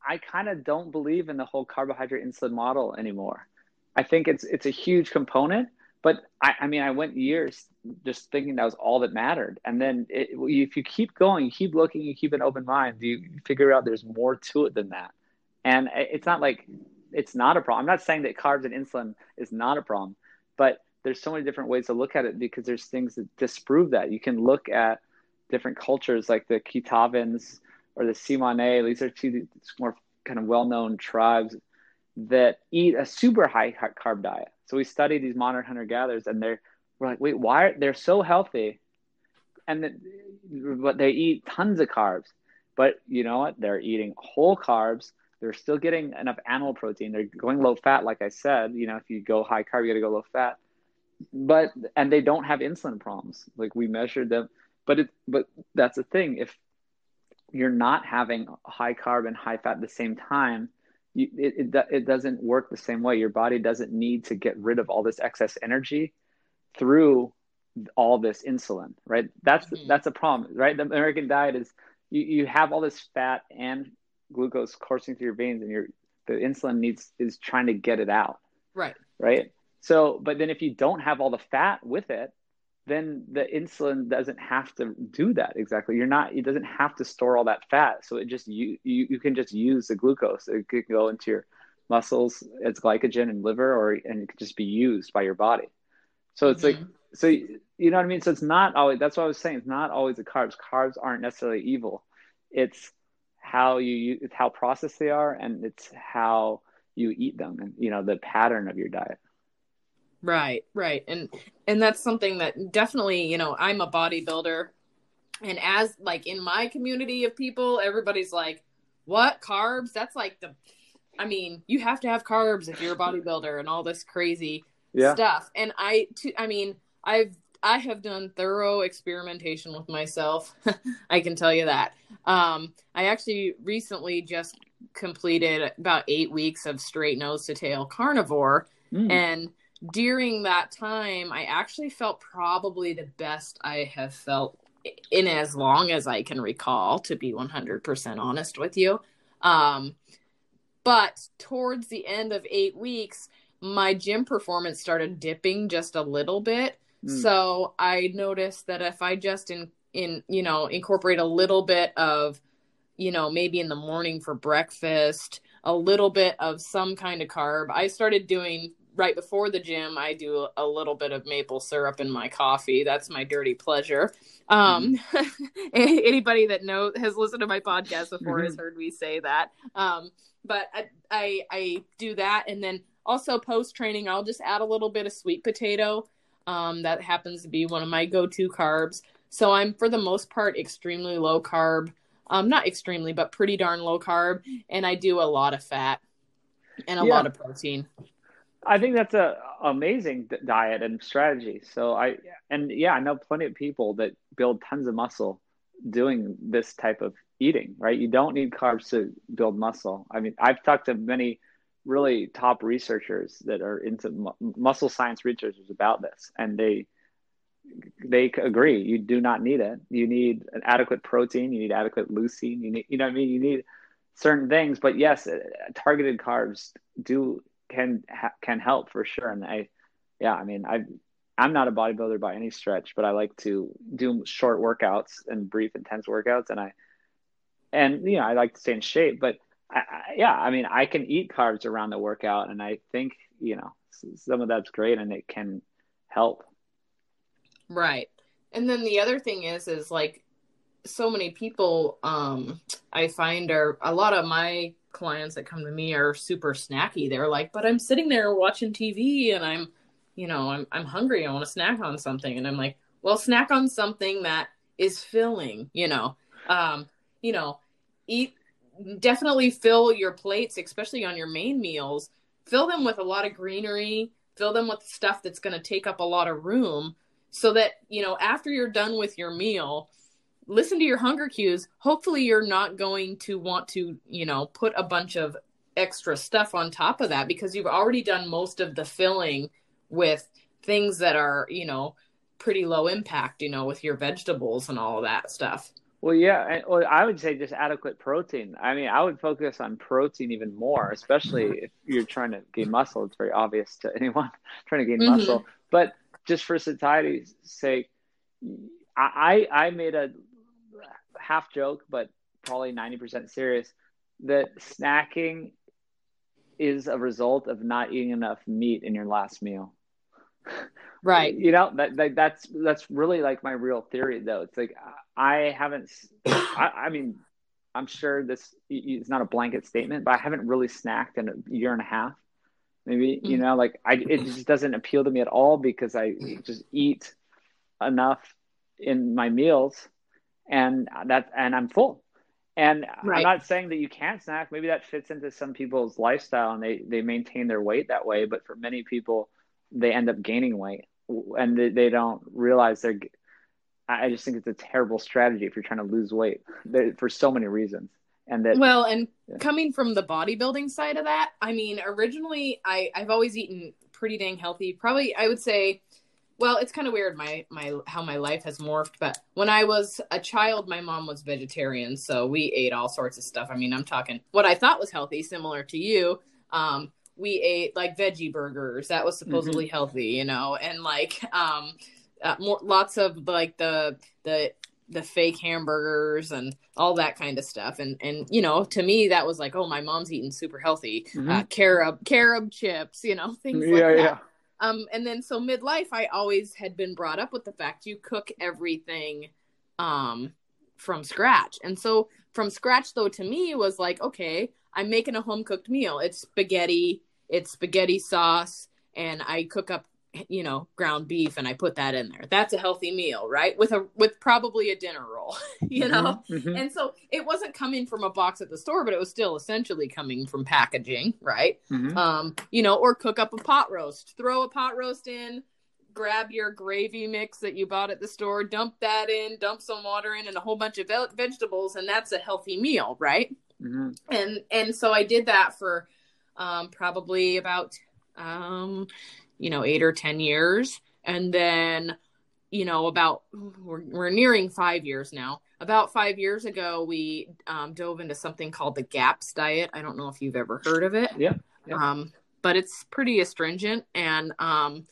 I kind of don't believe in the whole carbohydrate insulin model anymore. I think it's it's a huge component, but I, I mean, I went years just thinking that was all that mattered, and then it, if you keep going, you keep looking, you keep an open mind, you figure out there's more to it than that. And it's not like it's not a problem. I'm not saying that carbs and insulin is not a problem, but there's so many different ways to look at it because there's things that disprove that. You can look at different cultures like the Kitavans or the Tsimane. These are two more kind of well-known tribes that eat a super high carb diet. So we study these modern hunter gatherers, and they're we're like, wait, why are, they're so healthy, and but they eat tons of carbs. But you know what? They're eating whole carbs. They're still getting enough animal protein. They're going low fat, like I said. You know, if you go high carb, you got to go low fat. But and they don't have insulin problems. Like we measured them, but it but that's the thing. If you're not having high carb and high fat at the same time, you, it, it, it doesn't work the same way. Your body doesn't need to get rid of all this excess energy through all this insulin, right? That's mm-hmm. that's a problem, right? The American diet is you, you have all this fat and glucose coursing through your veins, and your the insulin needs is trying to get it out, right? Right. So, but then if you don't have all the fat with it, then the insulin doesn't have to do that exactly. You're not, it doesn't have to store all that fat. So it just, you, you, you can just use the glucose. It can go into your muscles as glycogen and liver, or, and it can just be used by your body. So it's mm-hmm. like, so you know what I mean? So it's not always, that's what I was saying. It's not always the carbs. Carbs aren't necessarily evil. It's how you, it's how processed they are and it's how you eat them and, you know, the pattern of your diet. Right, right. And and that's something that definitely, you know, I'm a bodybuilder and as like in my community of people, everybody's like, "What? Carbs? That's like the I mean, you have to have carbs if you're a bodybuilder and all this crazy yeah. stuff." And I to, I mean, I've I have done thorough experimentation with myself. [LAUGHS] I can tell you that. Um, I actually recently just completed about eight weeks of straight nose to tail carnivore, mm. and during that time, I actually felt probably the best I have felt in as long as I can recall, to be 100% honest with you. Um, but towards the end of eight weeks, my gym performance started dipping just a little bit. Mm. So I noticed that if I just in in you know incorporate a little bit of you know maybe in the morning for breakfast, a little bit of some kind of carb, I started doing right before the gym, I do a little bit of maple syrup in my coffee. That's my dirty pleasure. Um, mm-hmm. [LAUGHS] anybody that knows has listened to my podcast before mm-hmm. has heard me say that. Um, but I, I, I do that, and then also post training, I'll just add a little bit of sweet potato. Um, that happens to be one of my go-to carbs. So I'm for the most part extremely low carb. Um, not extremely, but pretty darn low carb, and I do a lot of fat and a yeah. lot of protein. I think that's a amazing diet and strategy. So I and yeah, I know plenty of people that build tons of muscle doing this type of eating. Right? You don't need carbs to build muscle. I mean, I've talked to many really top researchers that are into mu- muscle science researchers about this, and they they agree you do not need it. You need an adequate protein, you need adequate leucine, you need you know what I mean. You need certain things, but yes, uh, targeted carbs do can can help for sure. And I, yeah, I mean, I I'm not a bodybuilder by any stretch, but I like to do short workouts and brief, intense workouts, and I and you know I like to stay in shape, but I, I, yeah, I mean, I can eat carbs around the workout, and I think you know some of that's great, and it can help. Right, and then the other thing is, is like so many people, um, I find are a lot of my clients that come to me are super snacky. They're like, but I'm sitting there watching TV, and I'm, you know, I'm I'm hungry. I want to snack on something, and I'm like, well, snack on something that is filling. You know, um, you know, eat definitely fill your plates, especially on your main meals. Fill them with a lot of greenery, fill them with stuff that's going to take up a lot of room so that, you know, after you're done with your meal, listen to your hunger cues. Hopefully, you're not going to want to, you know, put a bunch of extra stuff on top of that because you've already done most of the filling with things that are, you know, pretty low impact, you know, with your vegetables and all of that stuff. Well, yeah, well, I would say just adequate protein. I mean, I would focus on protein even more, especially if you're trying to gain muscle. It's very obvious to [LAUGHS] anyone trying to gain mm-hmm. muscle. But just for satiety's sake, I I made a half joke, but probably ninety percent serious that snacking is a result of not eating enough meat in your last meal. [LAUGHS] Right. You know that, that that's that's really like my real theory, though. It's like I haven't. [COUGHS] I, I mean, I'm sure this is not a blanket statement, but I haven't really snacked in a year and a half. Maybe you mm-hmm. know, like I, it just doesn't appeal to me at all because I just eat enough in my meals, and that and I'm full. And right. I'm not saying that you can't snack. Maybe that fits into some people's lifestyle and they they maintain their weight that way. But for many people, they end up gaining weight and they, they don't realize they're I just think it's a terrible strategy if you're trying to lose weight for so many reasons. And that well, and yeah. coming from the bodybuilding side of that, I mean, originally I I've always eaten pretty dang healthy. Probably I would say, well, it's kind of weird my my how my life has morphed. But when I was a child, my mom was vegetarian, so we ate all sorts of stuff. I mean, I'm talking what I thought was healthy, similar to you. Um, we ate like veggie burgers that was supposedly mm-hmm. healthy, you know, and like um uh, more, lots of like the the the fake hamburgers and all that kind of stuff and and you know to me that was like oh my mom's eating super healthy mm-hmm. uh, carob carob chips you know [LAUGHS] things yeah, like that yeah. Um and then so midlife i always had been brought up with the fact you cook everything um from scratch. And so from scratch though to me was like okay i'm making a home cooked meal. It's spaghetti it's spaghetti sauce and i cook up you know ground beef and i put that in there that's a healthy meal right with a with probably a dinner roll [LAUGHS] you know mm-hmm, mm-hmm. and so it wasn't coming from a box at the store but it was still essentially coming from packaging right mm-hmm. um you know or cook up a pot roast throw a pot roast in grab your gravy mix that you bought at the store dump that in dump some water in and a whole bunch of ve- vegetables and that's a healthy meal right mm-hmm. and and so i did that for um probably about um you know, eight or 10 years. And then, you know, about, we're, we're nearing five years now. About five years ago, we um, dove into something called the GAPS diet. I don't know if you've ever heard of it. Yeah. yeah. Um, but it's pretty astringent. And um,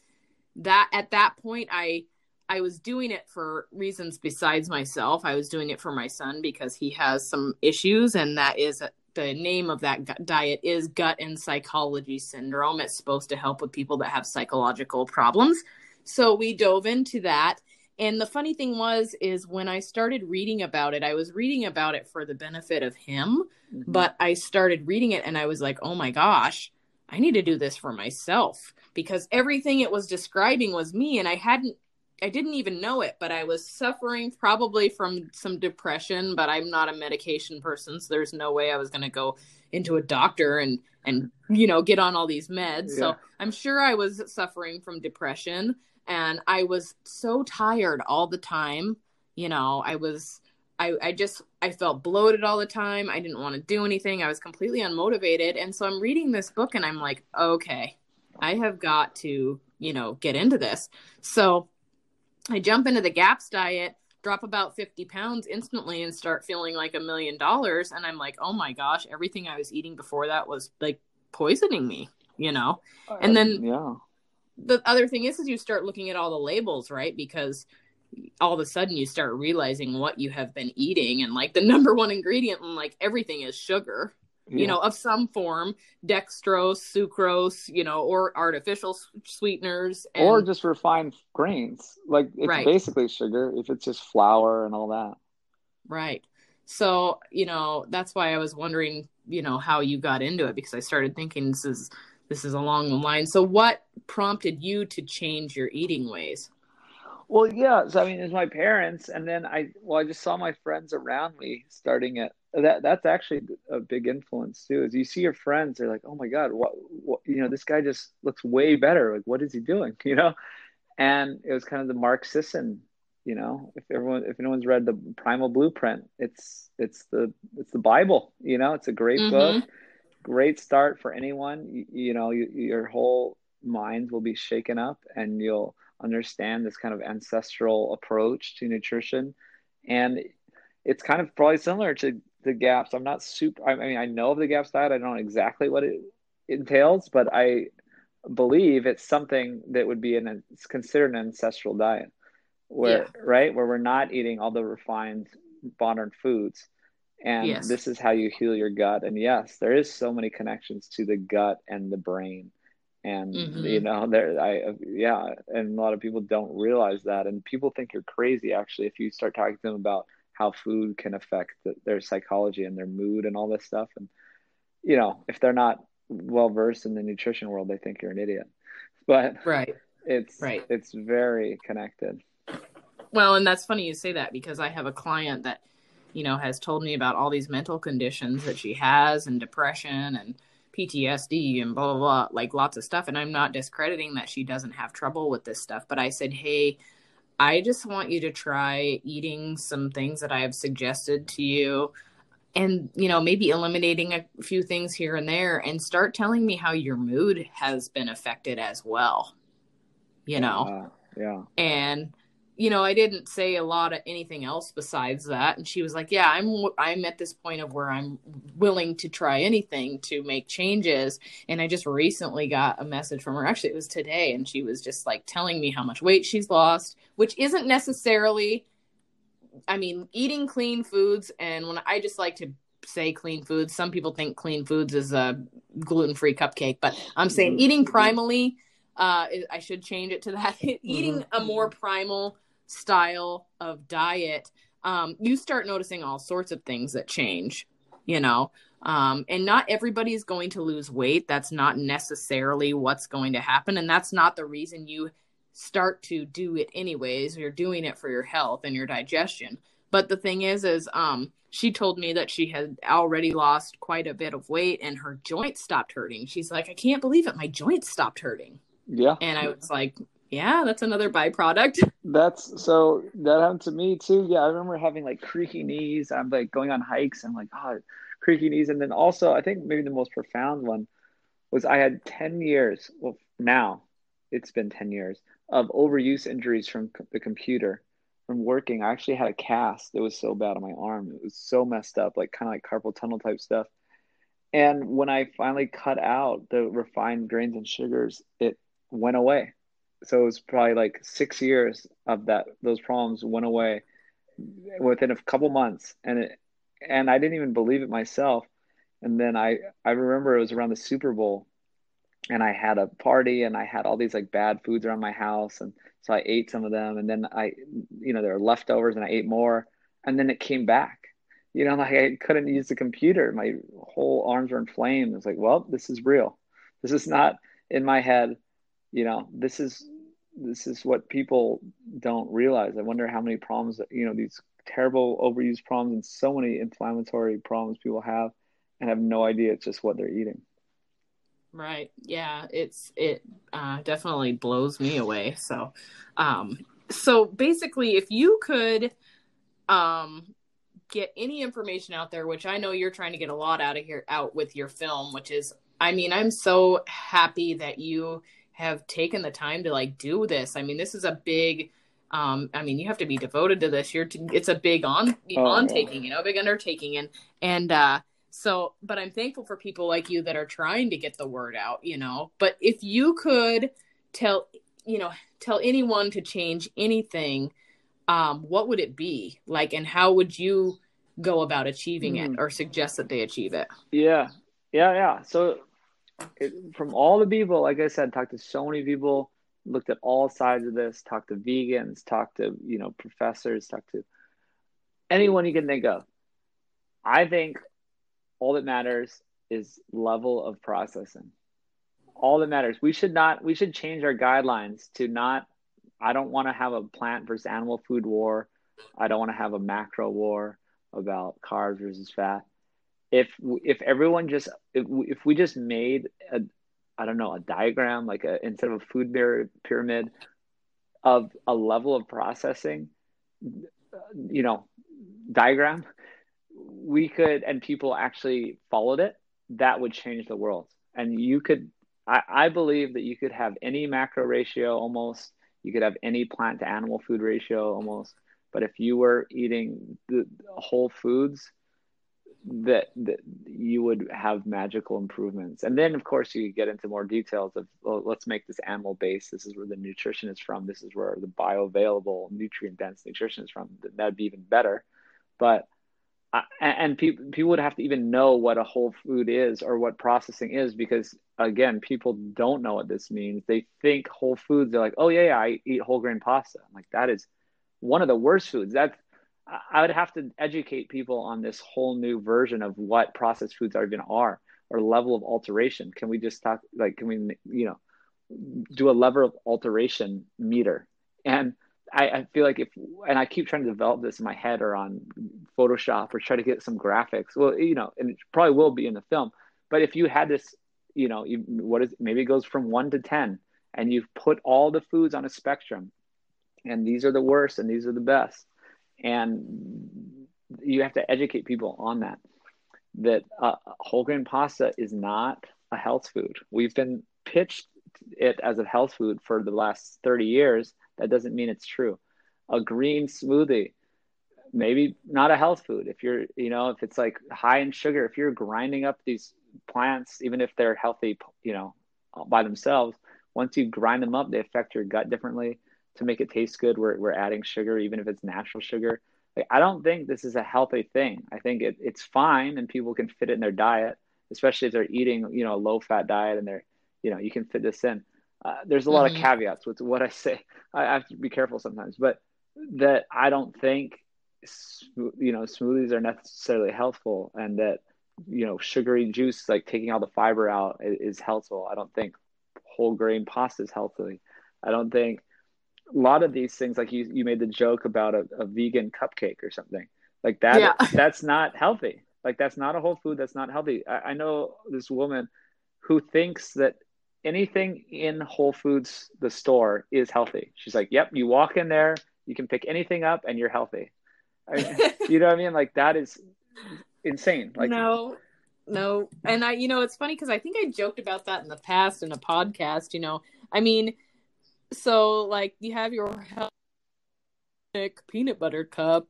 that at that point, I, I was doing it for reasons besides myself. I was doing it for my son because he has some issues, and that is the name of that diet is gut and psychology syndrome. It's supposed to help with people that have psychological problems. So we dove into that. And the funny thing was is when I started reading about it, I was reading about it for the benefit of him, mm-hmm. but I started reading it and I was like, "Oh my gosh, I need to do this for myself." Because everything it was describing was me and I hadn't I didn't even know it, but I was suffering probably from some depression, but I'm not a medication person, so there's no way I was going to go into a doctor and and you know, get on all these meds. Yeah. So, I'm sure I was suffering from depression and I was so tired all the time. You know, I was I, I just I felt bloated all the time. I didn't want to do anything. I was completely unmotivated. And so I'm reading this book and I'm like, okay, I have got to, you know, get into this. So I jump into the GAPS diet, drop about 50 pounds instantly and start feeling like a million dollars. And I'm like, oh my gosh, everything I was eating before that was like poisoning me, you know? Uh, and then yeah. the other thing is, is you start looking at all the labels, right? Because all of a sudden you start realizing what you have been eating and like the [LAUGHS] number one ingredient in like everything is sugar yeah. you know of some form dextrose sucrose you know or artificial sweeteners and... or just refined grains like it's right. basically sugar if it's just flour and all that. Right. So you know that's why i was wondering you know how you got into it because i started thinking this is this is along the line. So what prompted you to change your eating ways well, yeah. So I mean, it's my parents, and then I well, I just saw my friends around me starting it. That that's actually a big influence too. Is you see your friends, they're like, oh my god, what, what you know, this guy just looks way better. Like, what is he doing? [LAUGHS] You know, and it was kind of the Mark Sisson. You know, if everyone, if anyone's read the Primal Blueprint, it's it's the it's the Bible. You know, it's a great mm-hmm. book, great start for anyone. You, you know, you, your whole mind will be shaken up, and you'll understand this kind of ancestral approach to nutrition. And it's kind of probably similar to the GAPS. I'm not super, I mean, I know of the GAPS diet. I don't know exactly what it entails, but I believe it's something that would be an, it's considered an ancestral diet where, yeah. right, where we're not eating all the refined modern foods. And yes. this is how you heal your gut. And yes, there is so many connections to the gut and the brain and mm-hmm. you know there i yeah and a lot of people don't realize that. And people think you're crazy actually if you start talking to them about how food can affect the, their psychology and their mood and all this stuff. And you know if they're not well versed in the nutrition world they think you're an idiot. [LAUGHS] But right. it's right. it's very connected. Well and that's funny you say that because i have a client that you know has told me about all these mental conditions that she has and depression and PTSD and blah, blah, blah, like lots of stuff. And I'm not discrediting that she doesn't have trouble with this stuff, but I said, hey, I just want you to try eating some things that I have suggested to you and, you know, maybe eliminating a few things here and there and start telling me how your mood has been affected as well, you know? Uh, yeah. And, you know, I didn't say a lot of anything else besides that. And she was like, "Yeah, I'm I'm at this point of where I'm willing to try anything to make changes." And I just recently got a message from her. Actually, it was today, and she was just like telling me how much weight she's lost, which isn't necessarily. I mean, eating clean foods, and when I just like to say clean foods, some people think clean foods is a gluten-free cupcake, but I'm saying mm-hmm. eating primally. Uh, I should change it to that. [LAUGHS] eating a more primal style of diet, um, you start noticing all sorts of things that change, you know. Um, and not everybody is going to lose weight. That's not necessarily what's going to happen. And that's not the reason you start to do it anyways. You're doing it for your health and your digestion. But the thing is, is um, she told me that she had already lost quite a bit of weight and her joints stopped hurting. She's like, I can't believe it. My joints stopped hurting. Yeah. And I was like, yeah, that's another byproduct. [LAUGHS] That's so that happened to me too. Yeah, I remember having like creaky knees. I'm like going on hikes and like, oh, creaky knees. And then also, I think maybe the most profound one was I had 10 years. Well, now it's been 10 years of overuse injuries from the computer from working. I actually had a cast. that was so bad on my arm. It was so messed up, like kind of like carpal tunnel type stuff. And when I finally cut out the refined grains and sugars, it went away so it was probably like six years of that those problems went away within a couple months. And it and i didn't even believe it myself. And then i i remember it was around the super bowl and i had a party and i had all these like bad foods around my house. And so i ate some of them and then i you know there were leftovers and i ate more. And then it came back. You know [LAUGHS] like i couldn't use the computer. My whole arms were inflamed it's like well this is real. This is not in my head you know this is this is what people don't realize. I wonder how many problems you know these terrible overuse problems and so many inflammatory problems people have and have no idea it's just what they're eating. Right. Yeah it's it uh, definitely blows me away. So um so basically if you could um get any information out there, which I know you're trying to get a lot out of here out with your film, which is I mean, I'm so happy that you have taken the time to like do this. I mean, this is a big um I mean, you have to be devoted to this. You're to, it's a big on oh, on taking, you know, big undertaking and and uh so but I'm thankful for people like you that are trying to get the word out, you know. But if you could tell, you know, tell anyone to change anything, um what would it be? Like and how would you go about achieving mm. it or suggest that they achieve it? Yeah. Yeah, yeah. So it, from all the people, like I said, talked to so many people, looked at all sides of this, talked to vegans, talked to, you know, professors, talked to anyone you can think of. I think all that matters is level of processing. All that matters. We should not, we should change our guidelines to not, I don't want to have a plant versus animal food war. I don't want to have a macro war about carbs versus fat if if everyone just if, we just made a I don't know a diagram like a instead of a food pyramid of a level of processing you know diagram we could and people actually followed it that would change the world. And you could I, I believe that you could have any macro ratio almost you could have any plant to animal food ratio almost but if you were eating the whole foods that, that you would have magical improvements. And then, of course, you get into more details of well, let's make this animal based. This is where the nutrition is from. This is where the bioavailable, nutrient dense nutrition is from. That'd be even better. But uh, and people people would have to even know what a whole food is or what processing is because again people don't know what this means they think whole foods they're like oh yeah, yeah i eat whole grain pasta I'm like that is one of the worst foods that's I would have to educate people on this whole new version of what processed foods are even are or level of alteration. Can we just talk like can we you know do a level of alteration meter? And I, I feel like if and I keep trying to develop this in my head or on Photoshop or try to get some graphics. Well, you know, and it probably will be in the film. But if you had this, you know, you, what is maybe it goes from one to ten, and you've put all the foods on a spectrum, and these are the worst and these are the best and you have to educate people on that that uh, whole grain pasta is not a health food. We've been pitched it as a health food for the last 30 years. That doesn't mean it's true. A green smoothie maybe not a health food. If you're you know if it's like high in sugar if you're grinding up these plants even if they're healthy you know by themselves once you grind them up they affect your gut differently to make it taste good, we're, we're adding sugar, even if it's natural sugar. Like, I don't think this is a healthy thing. I think it, it's fine and people can fit it in their diet, especially if they're eating, you know, a low fat diet and they're, you know, you can fit this in. Uh, there's a lot mm-hmm. of caveats with what I say. [LAUGHS] I have to be careful sometimes, but that I don't think, you know, smoothies are necessarily healthful and that, you know, sugary juice, like taking all the fiber out is, is healthful. I don't think whole grain pasta is healthy. I don't think a lot of these things, like you, you made the joke about a, a vegan cupcake or something like that. Yeah. [LAUGHS] That's not healthy. Like that's not a whole food. That's not healthy. I, I know this woman who thinks that anything in Whole Foods, the store, is healthy. She's like, "Yep, you walk in there, you can pick anything up, and you're healthy." I [LAUGHS] you know what I mean? Like that is insane. Like no, no, and I, you know, it's funny because I think I joked about that in the past in a podcast. You know, I mean, so like you have your peanut butter cup,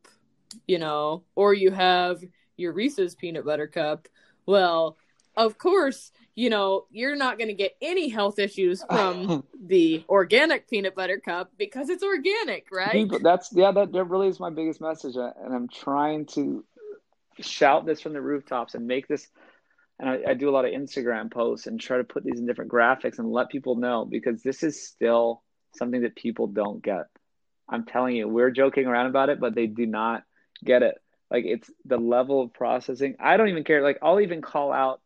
you know, or you have your Reese's peanut butter cup. Well, of course, you know, you're not going to get any health issues from [LAUGHS] the organic peanut butter cup because it's organic, right? That's yeah, that, that really is my biggest message, uh, and I'm trying to shout this from the rooftops and make this. And I, I do a lot of Instagram posts and try to put these in different graphics and let people know because this is still something that people don't get. I'm telling you, we're joking around about it, but they do not get it. Like it's the level of processing. I don't even care. Like I'll even call out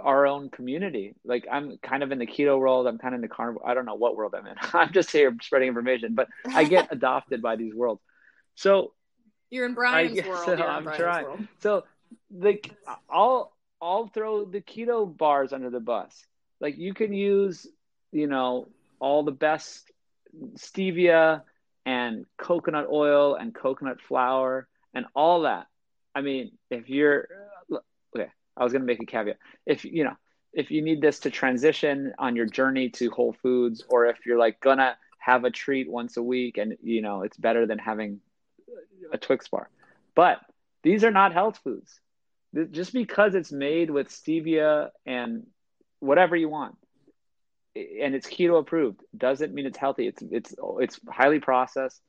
our own community. Like I'm kind of in the keto world. I'm kind of in the carnivore. I don't know what world I'm in. [LAUGHS] I'm just here spreading information, but I get [LAUGHS] adopted by these worlds. So you're in Brian's I, world. So I'm Brian's trying. World. So like I'll I'll throw the keto bars under the bus. Like you can use, you know, all the best stevia and coconut oil and coconut flour and all that. I mean, if you're okay, I was going to make a caveat. If you know, if you need this to transition on your journey to Whole Foods, or if you're like gonna have a treat once a week, and you know it's better than having a Twix bar, but these are not health foods. Just because it's made with stevia and whatever you want, and it's keto approved, doesn't mean it's healthy. It's it's it's highly processed.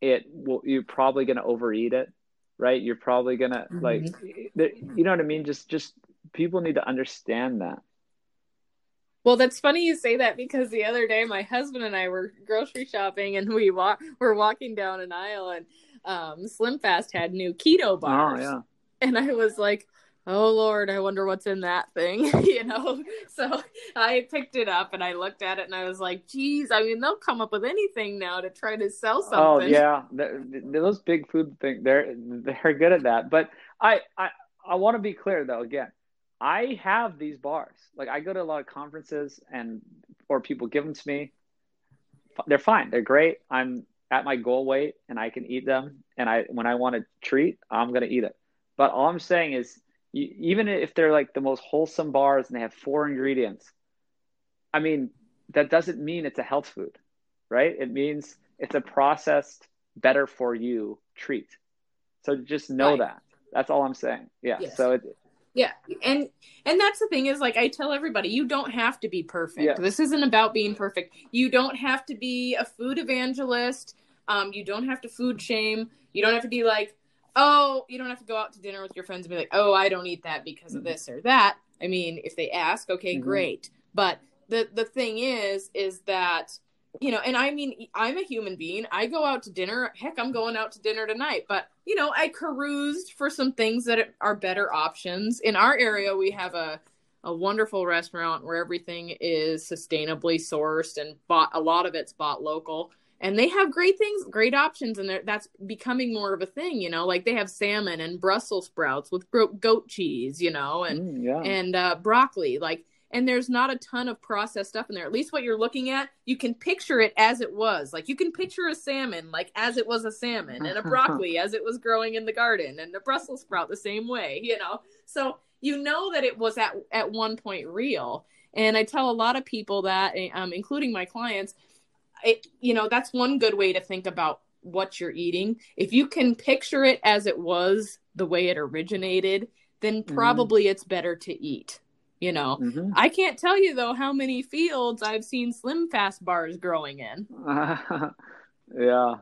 It will you're probably gonna overeat it right? You're probably gonna mm-hmm. like, you know what I mean? Just just people need to understand that. Well, that's funny you say that because the other day my husband and I were grocery shopping and we walk were walking down an aisle and um, Slim Fast had new keto oh, bars. Oh, yeah. And I was like, oh lord i wonder what's in that thing [LAUGHS] you know? So i picked it up and i looked at it and i was like geez i mean they'll come up with anything now to try to sell oh, something. oh yeah. The, the, those big food things they're they're good at that. But i i i want to be clear though again i have these bars. Like i go to a lot of conferences and or people give them to me. They're fine. They're great. I'm at my goal weight and i can eat them. And i when i want to treat i'm going to eat it. But all i'm saying is even if they're like the most wholesome bars and they have four ingredients, I mean, that doesn't mean it's a health food, right? It means it's a processed, better for you treat. So just know right. that. That's all I'm saying. Yeah. Yes. So it, yeah and and that's the thing is like i tell everybody you don't have to be perfect yeah. this isn't about being perfect you don't have to be a food evangelist um, you don't have to food shame you don't have to be like oh, you don't have to go out to dinner with your friends and be like, oh, I don't eat that because of this or that. I mean, if they ask, okay, mm-hmm. great. But the the thing is, is that you know, and I mean, I'm a human being. I go out to dinner. Heck, I'm going out to dinner tonight. But you know, I caroused for some things that are better options. In our area, we have a a wonderful restaurant where everything is sustainably sourced and bought. A lot of it's bought local and they have great things great options and that's becoming more of a thing you know? Like they have salmon and brussels sprouts with goat cheese you know? And mm, yeah. and uh, broccoli like and there's not a ton of processed stuff in there. At least what you're looking at you can picture it as it was. Like you can picture a salmon like as it was a salmon and a [LAUGHS] broccoli as it was growing in the garden and a brussels sprout the same way you know? So you know that it was at at one point real. And i tell a lot of people that um, including my clients it, you know, that's one good way to think about what you're eating. If you can picture it as it was the way it originated, then mm-hmm. probably mm-hmm. it's better to eat. You know, mm-hmm. I can't tell you though how many fields I've seen Slim Fast bars growing in. [LAUGHS] yeah.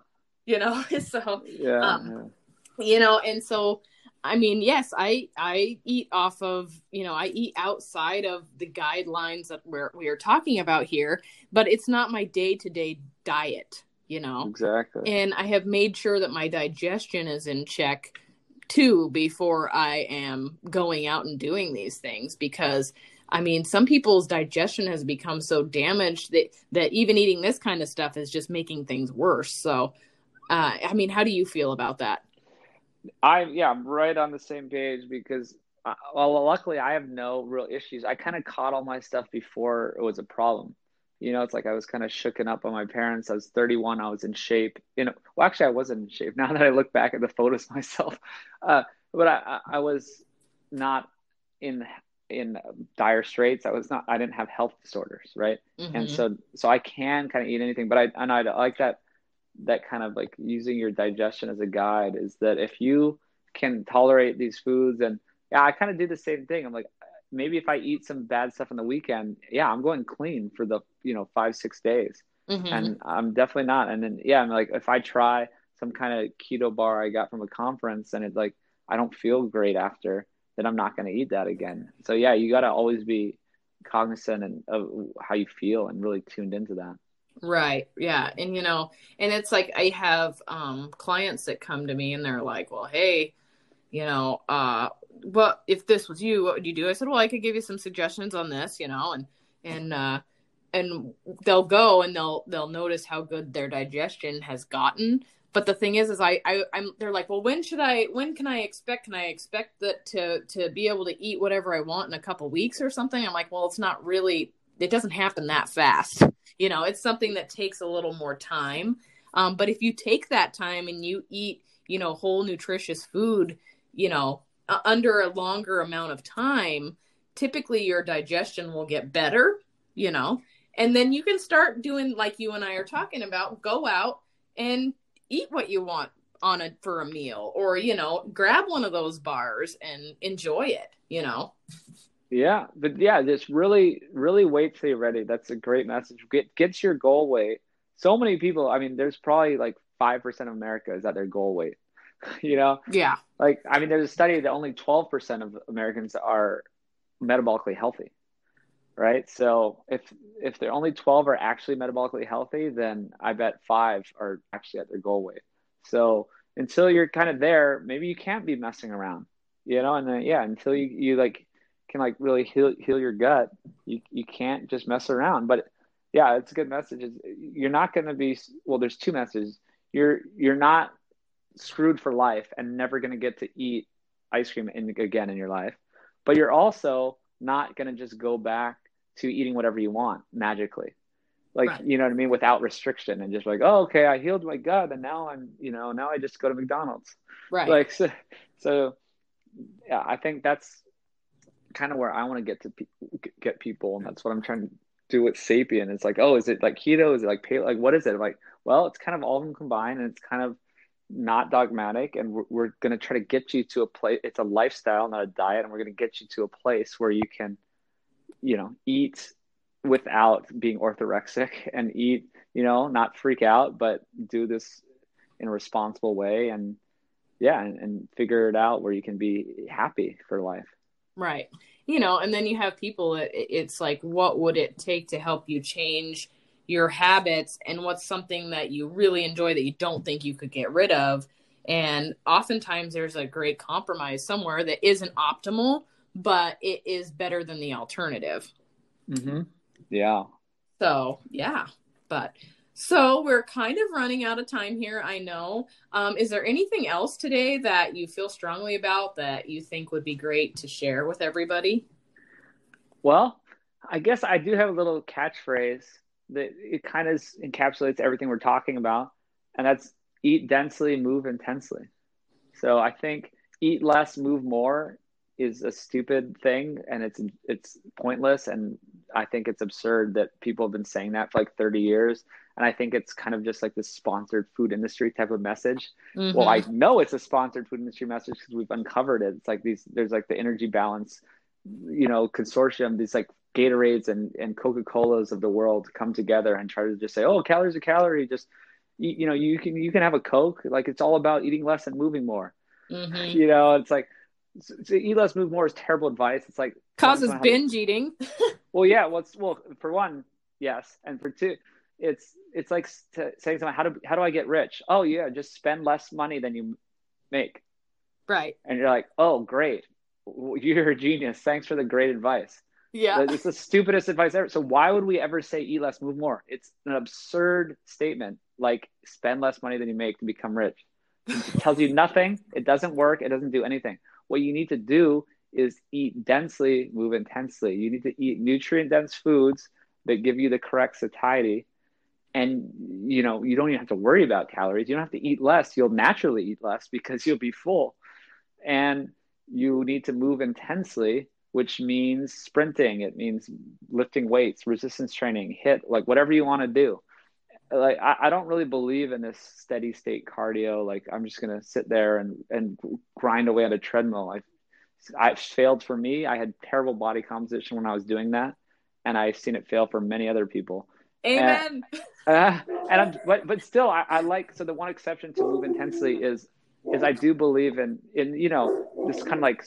You know, [LAUGHS] so yeah, um, yeah. You know, and so I mean, yes, I I eat off of you know I eat outside of the guidelines that we're we are talking about here, but it's not my day to day diet, you know. Exactly. And I have made sure that my digestion is in check too before I am going out and doing these things because I mean, some people's digestion has become so damaged that that even eating this kind of stuff is just making things worse. So, uh, I mean, how do you feel about that? I yeah, I'm right on the same page because uh, well, luckily I have no real issues. I kind of caught all my stuff before it was a problem. You know, it's like I was kind of shooken up on my parents. I was 31. I was in shape. You know, well, actually, I wasn't in shape. [LAUGHS] Now that I look back at the photos [LAUGHS] myself, uh, but I, I was not in in dire straits. I was not. I didn't have health disorders, right? Mm-hmm. And so, so I can kind of eat anything. But I and I like that that kind of like using your digestion as a guide is that if you can tolerate these foods and yeah i kind of do the same thing. I'm like maybe if i eat some bad stuff on the weekend yeah i'm going clean for the you know five six days. Mm-hmm. and i'm definitely not. And then yeah i'm like if i try some kind of keto bar i got from a conference and it's like i don't feel great after then i'm not going to eat that again. So yeah you got to always be cognizant and of how you feel and really tuned into that Right. Yeah. And you know, and it's like I have um clients that come to me and they're like, "Well, hey, you know, uh well, if this was you, what would you do?" I said, "Well, I could give you some suggestions on this, you know, and and uh and they'll go and they'll they'll notice how good their digestion has gotten. But the thing is, is I, I I'm they're like, well, when should I? When can I expect? Can I expect that to to be able to eat whatever I want in a couple weeks or something? I'm like, well, it's not really. It doesn't happen that fast you know it's something that takes a little more time. Um, but if you take that time and you eat you know, whole nutritious food, you know, uh, under a longer amount of time, typically your digestion will get better, you know, and then you can start doing like you and I are talking about, go out and eat what you want on a for a meal or you know grab one of those bars and enjoy it you know yeah but yeah just really really wait till you're ready. That's a great message. Get gets your goal weight. So many people i mean there's probably like 5% of america is at their goal weight [LAUGHS] you know? Yeah. Like i mean there's a study that only 12% of americans are metabolically healthy right? So if if they're only 12 are actually metabolically healthy then i bet five are actually at their goal weight. So until you're kind of there maybe you can't be messing around you know? And then yeah until you you like can like really heal heal your gut you you can't just mess around. But yeah it's a good message. You're not going to be well there's two messages. You're you're not screwed for life and never going to get to eat ice cream in, again in your life. But you're also not going to just go back to eating whatever you want magically. Like right. you know what i mean? Without restriction and just like oh okay i healed my gut and now i'm you know now i just go to mcdonald's. Right. Like so, so yeah i think that's kind of where i want to get to pe- get people and that's what i'm trying to do with sapien. It's like oh is it like keto? Is it like paleo? Like what is it? I'm like well it's kind of all of them combined and it's kind of not dogmatic and we're, we're going to try to get you to a place it's a lifestyle not a diet and we're going to get you to a place where you can you know eat without being orthorexic [LAUGHS] and eat you know not freak out but do this in a responsible way and yeah and, and figure it out where you can be happy for life right. You know and then you have people that it's like what would it take to help you change your habits and what's something that you really enjoy that you don't think you could get rid of? And oftentimes there's a great compromise somewhere that isn't optimal but it is better than the alternative. Mm-hmm. yeah. So yeah. But so we're kind of running out of time here i know um, is there anything else today that you feel strongly about that you think would be great to share with everybody well i guess i do have a little catchphrase that it kind of encapsulates everything we're talking about, and that's eat densely, move intensely. So I think eat less, move more is a stupid thing, and it's it's pointless, and I think it's absurd that people have been saying that for like 30 years. And I think it's kind of just like this sponsored food industry type of message. Mm-hmm. Well, I know it's a sponsored food industry message because we've uncovered it. It's like these, there's like the energy balance, you know, consortium, these like Gatorades and, and Coca Colas of the world come together and try to just say, oh, calories a calorie. Just you, you, know, you can you can have a Coke. Like it's all about eating less and moving more. Mm-hmm. You know, it's like to eat less, move more is terrible advice. It's like causes binge to... eating. [LAUGHS] well, yeah. What's well for one, yes, and for two, it's it's like saying something. How do how do I get rich? Oh yeah, just spend less money than you make. Right. And you're like, oh great, you're a genius. Thanks for the great advice. Yeah. It's the stupidest advice ever. So why would we ever say eat less, move more? It's an absurd statement. Like spend less money than you make to become rich. It tells you nothing. It doesn't work. It doesn't do anything. What you need to do is eat densely, move intensely. You need to eat nutrient dense foods that give you the correct satiety. And you know, you don't even have to worry about calories. You don't have to eat less. You'll naturally eat less because you'll be full. And you need to move intensely which means sprinting. It means lifting weights, resistance training, HIIT like whatever you want to do. Like I, I don't really believe in this steady state cardio. Like I'm just gonna sit there and and grind away on a treadmill. I I failed for me. I had terrible body composition when I was doing that, and I've seen it fail for many other people. Amen. Uh, and I'm, but but still, I, I like so the one exception to move intensely is is I do believe in in you know this kind of like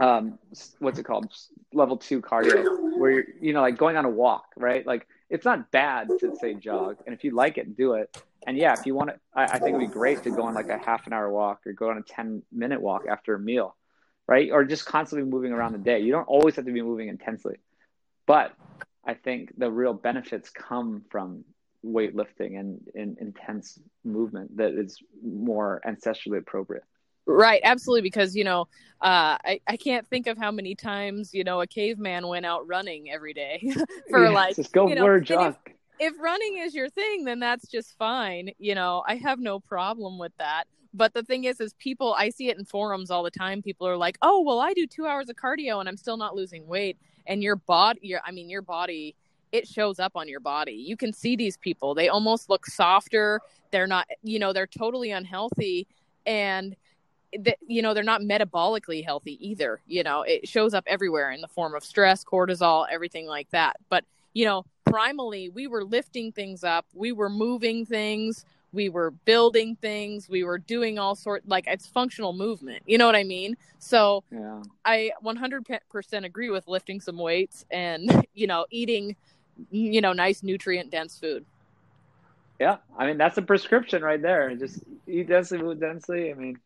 um, what's it called? Level two cardio, where you're, you know, like going on a walk, right? Like it's not bad to say jog, and if you like it, do it. And yeah, if you want to, I, I think it'd be great to go on like a half an hour walk or go on a ten minute walk after a meal, right? Or just constantly moving around the day. You don't always have to be moving intensely, but I think the real benefits come from weightlifting and, and intense movement that is more ancestrally appropriate. Right, absolutely. Because you know, uh, I I can't think of how many times you know a caveman went out running every day [LAUGHS] for yeah, like just go you know, for a jog. if running is your thing, then that's just fine. You know, I have no problem with that. But the thing is, is people I see it in forums all the time. People are like, "Oh, well, I do two hours of cardio and I'm still not losing weight." And your body, your I mean, your body, it shows up on your body. You can see these people; they almost look softer. They're not, you know, they're totally unhealthy, and that you know they're not metabolically healthy either. You know, it shows up everywhere in the form of stress, cortisol, everything like that. But you know, primally, we were lifting things up, we were moving things we were building things we were doing all sort like it's functional movement you know what i mean? So yeah. i 100% agree with lifting some weights and [LAUGHS] you know eating you know nice nutrient dense food. Yeah i mean that's a prescription right there. Just eat densely move densely i mean.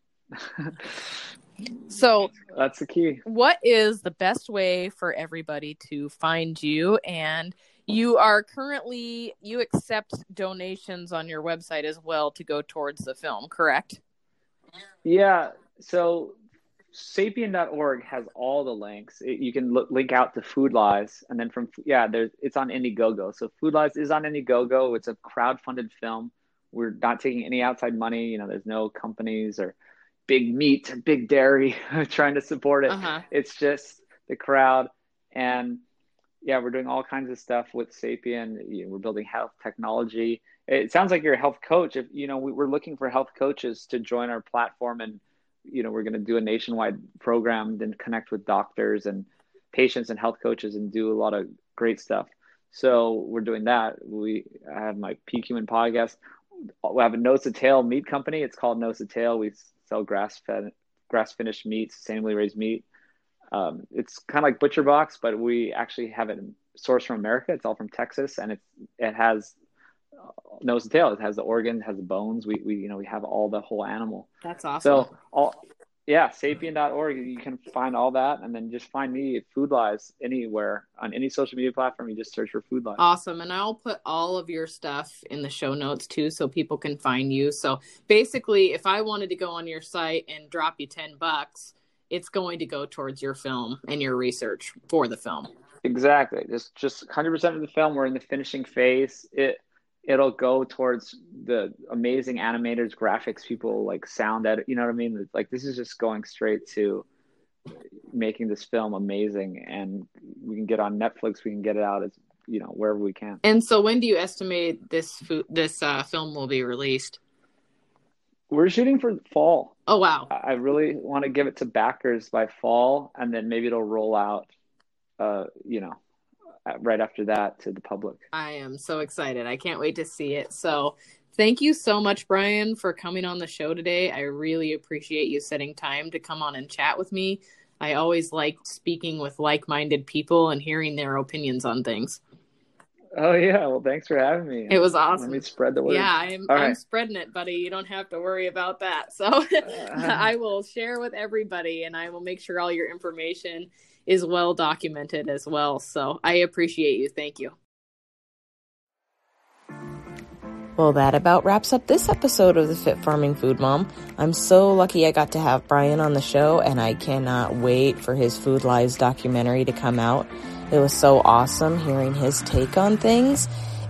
So [LAUGHS] that's the key. what is the best way for everybody to find you and you are currently you accept donations on your website as well to go towards the film correct? Yeah so sapien.org has all the links. It, you can look, link out to Food Lies, and then from yeah there's it's on indiegogo. So Food Lies is on indiegogo. It's a crowd-funded film. We're not taking any outside money you know there's no companies or big meat big dairy [LAUGHS] trying to support it. Uh-huh. it's just the crowd and yeah, we're doing all kinds of stuff with Sapien. You know, we're building health technology. It sounds like you're a health coach. If you know, we, we're looking for health coaches to join our platform, and you know, we're going to do a nationwide program, then connect with doctors and patients and health coaches, and do a lot of great stuff. So we're doing that. We I have my PQ podcast. We have a nose to tail meat company. It's called Nose to Tail. We sell grass fed, grass finished meat, sustainably raised meat um, it's kind of like Butcher Box, but we actually have it sourced from America. It's all from Texas, and it it has nose and tail. It has the organs, has the bones. We we you know we have all the whole animal. That's awesome. So all yeah, sapien.org. You can find all that, and then just find me at Foodlies anywhere on any social media platform. You just search for Foodlies. Awesome, and I'll put all of your stuff in the show notes too, so people can find you. So basically, if I wanted to go on your site and drop you ten bucks it's going to go towards your film and your research for the film. Exactly. Just just 100% of the film we're in the finishing phase. It it'll go towards the amazing animators, graphics people, like sound edit, you know what I mean? Like this is just going straight to making this film amazing and we can get on Netflix, we can get it out as you know, wherever we can. And so when do you estimate this this uh, film will be released? We're shooting for fall. Oh wow! I really want to give it to backers by fall, and then maybe it'll roll out. Uh, you know, right after that to the public. I am so excited! I can't wait to see it. So, thank you so much, Brian, for coming on the show today. I really appreciate you setting time to come on and chat with me. I always like speaking with like-minded people and hearing their opinions on things. Oh yeah, well thanks for having me. It was awesome. Let me spread the word. Yeah, I'm, I'm spreading it, buddy. You don't have to worry about that. So [LAUGHS] uh-huh. I will share with everybody, and I will make sure all your information is well documented as well. So I appreciate you. Thank you. Well, that about wraps up this episode of the Fit Farming Food Mom. I'm so lucky I got to have Brian on the show, and I cannot wait for his Food Lies documentary to come out. It was so awesome hearing his take on things.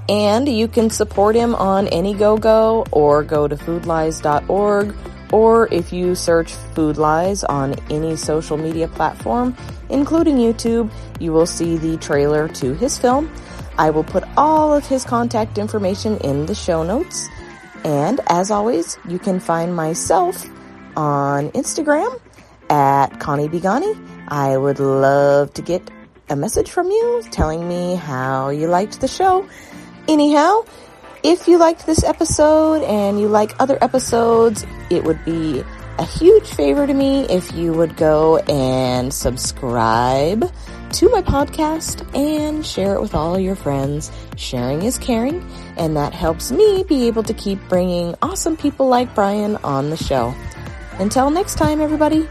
And you can support him on Indiegogo or go to foodlies.org or if you search Foodlies on any social media platform, including YouTube, you will see the trailer to his film. I will put all of his contact information in the show notes. And as always, you can find myself on Instagram at Connie Begonnie. I would love to get a message from you telling me how you liked the show. Anyhow, if you liked this episode and you like other episodes, it would be a huge favor to me if you would go and subscribe to my podcast and share it with all your friends. Sharing is caring, and that helps me be able to keep bringing awesome people like Brian on the show. Until next time, everybody.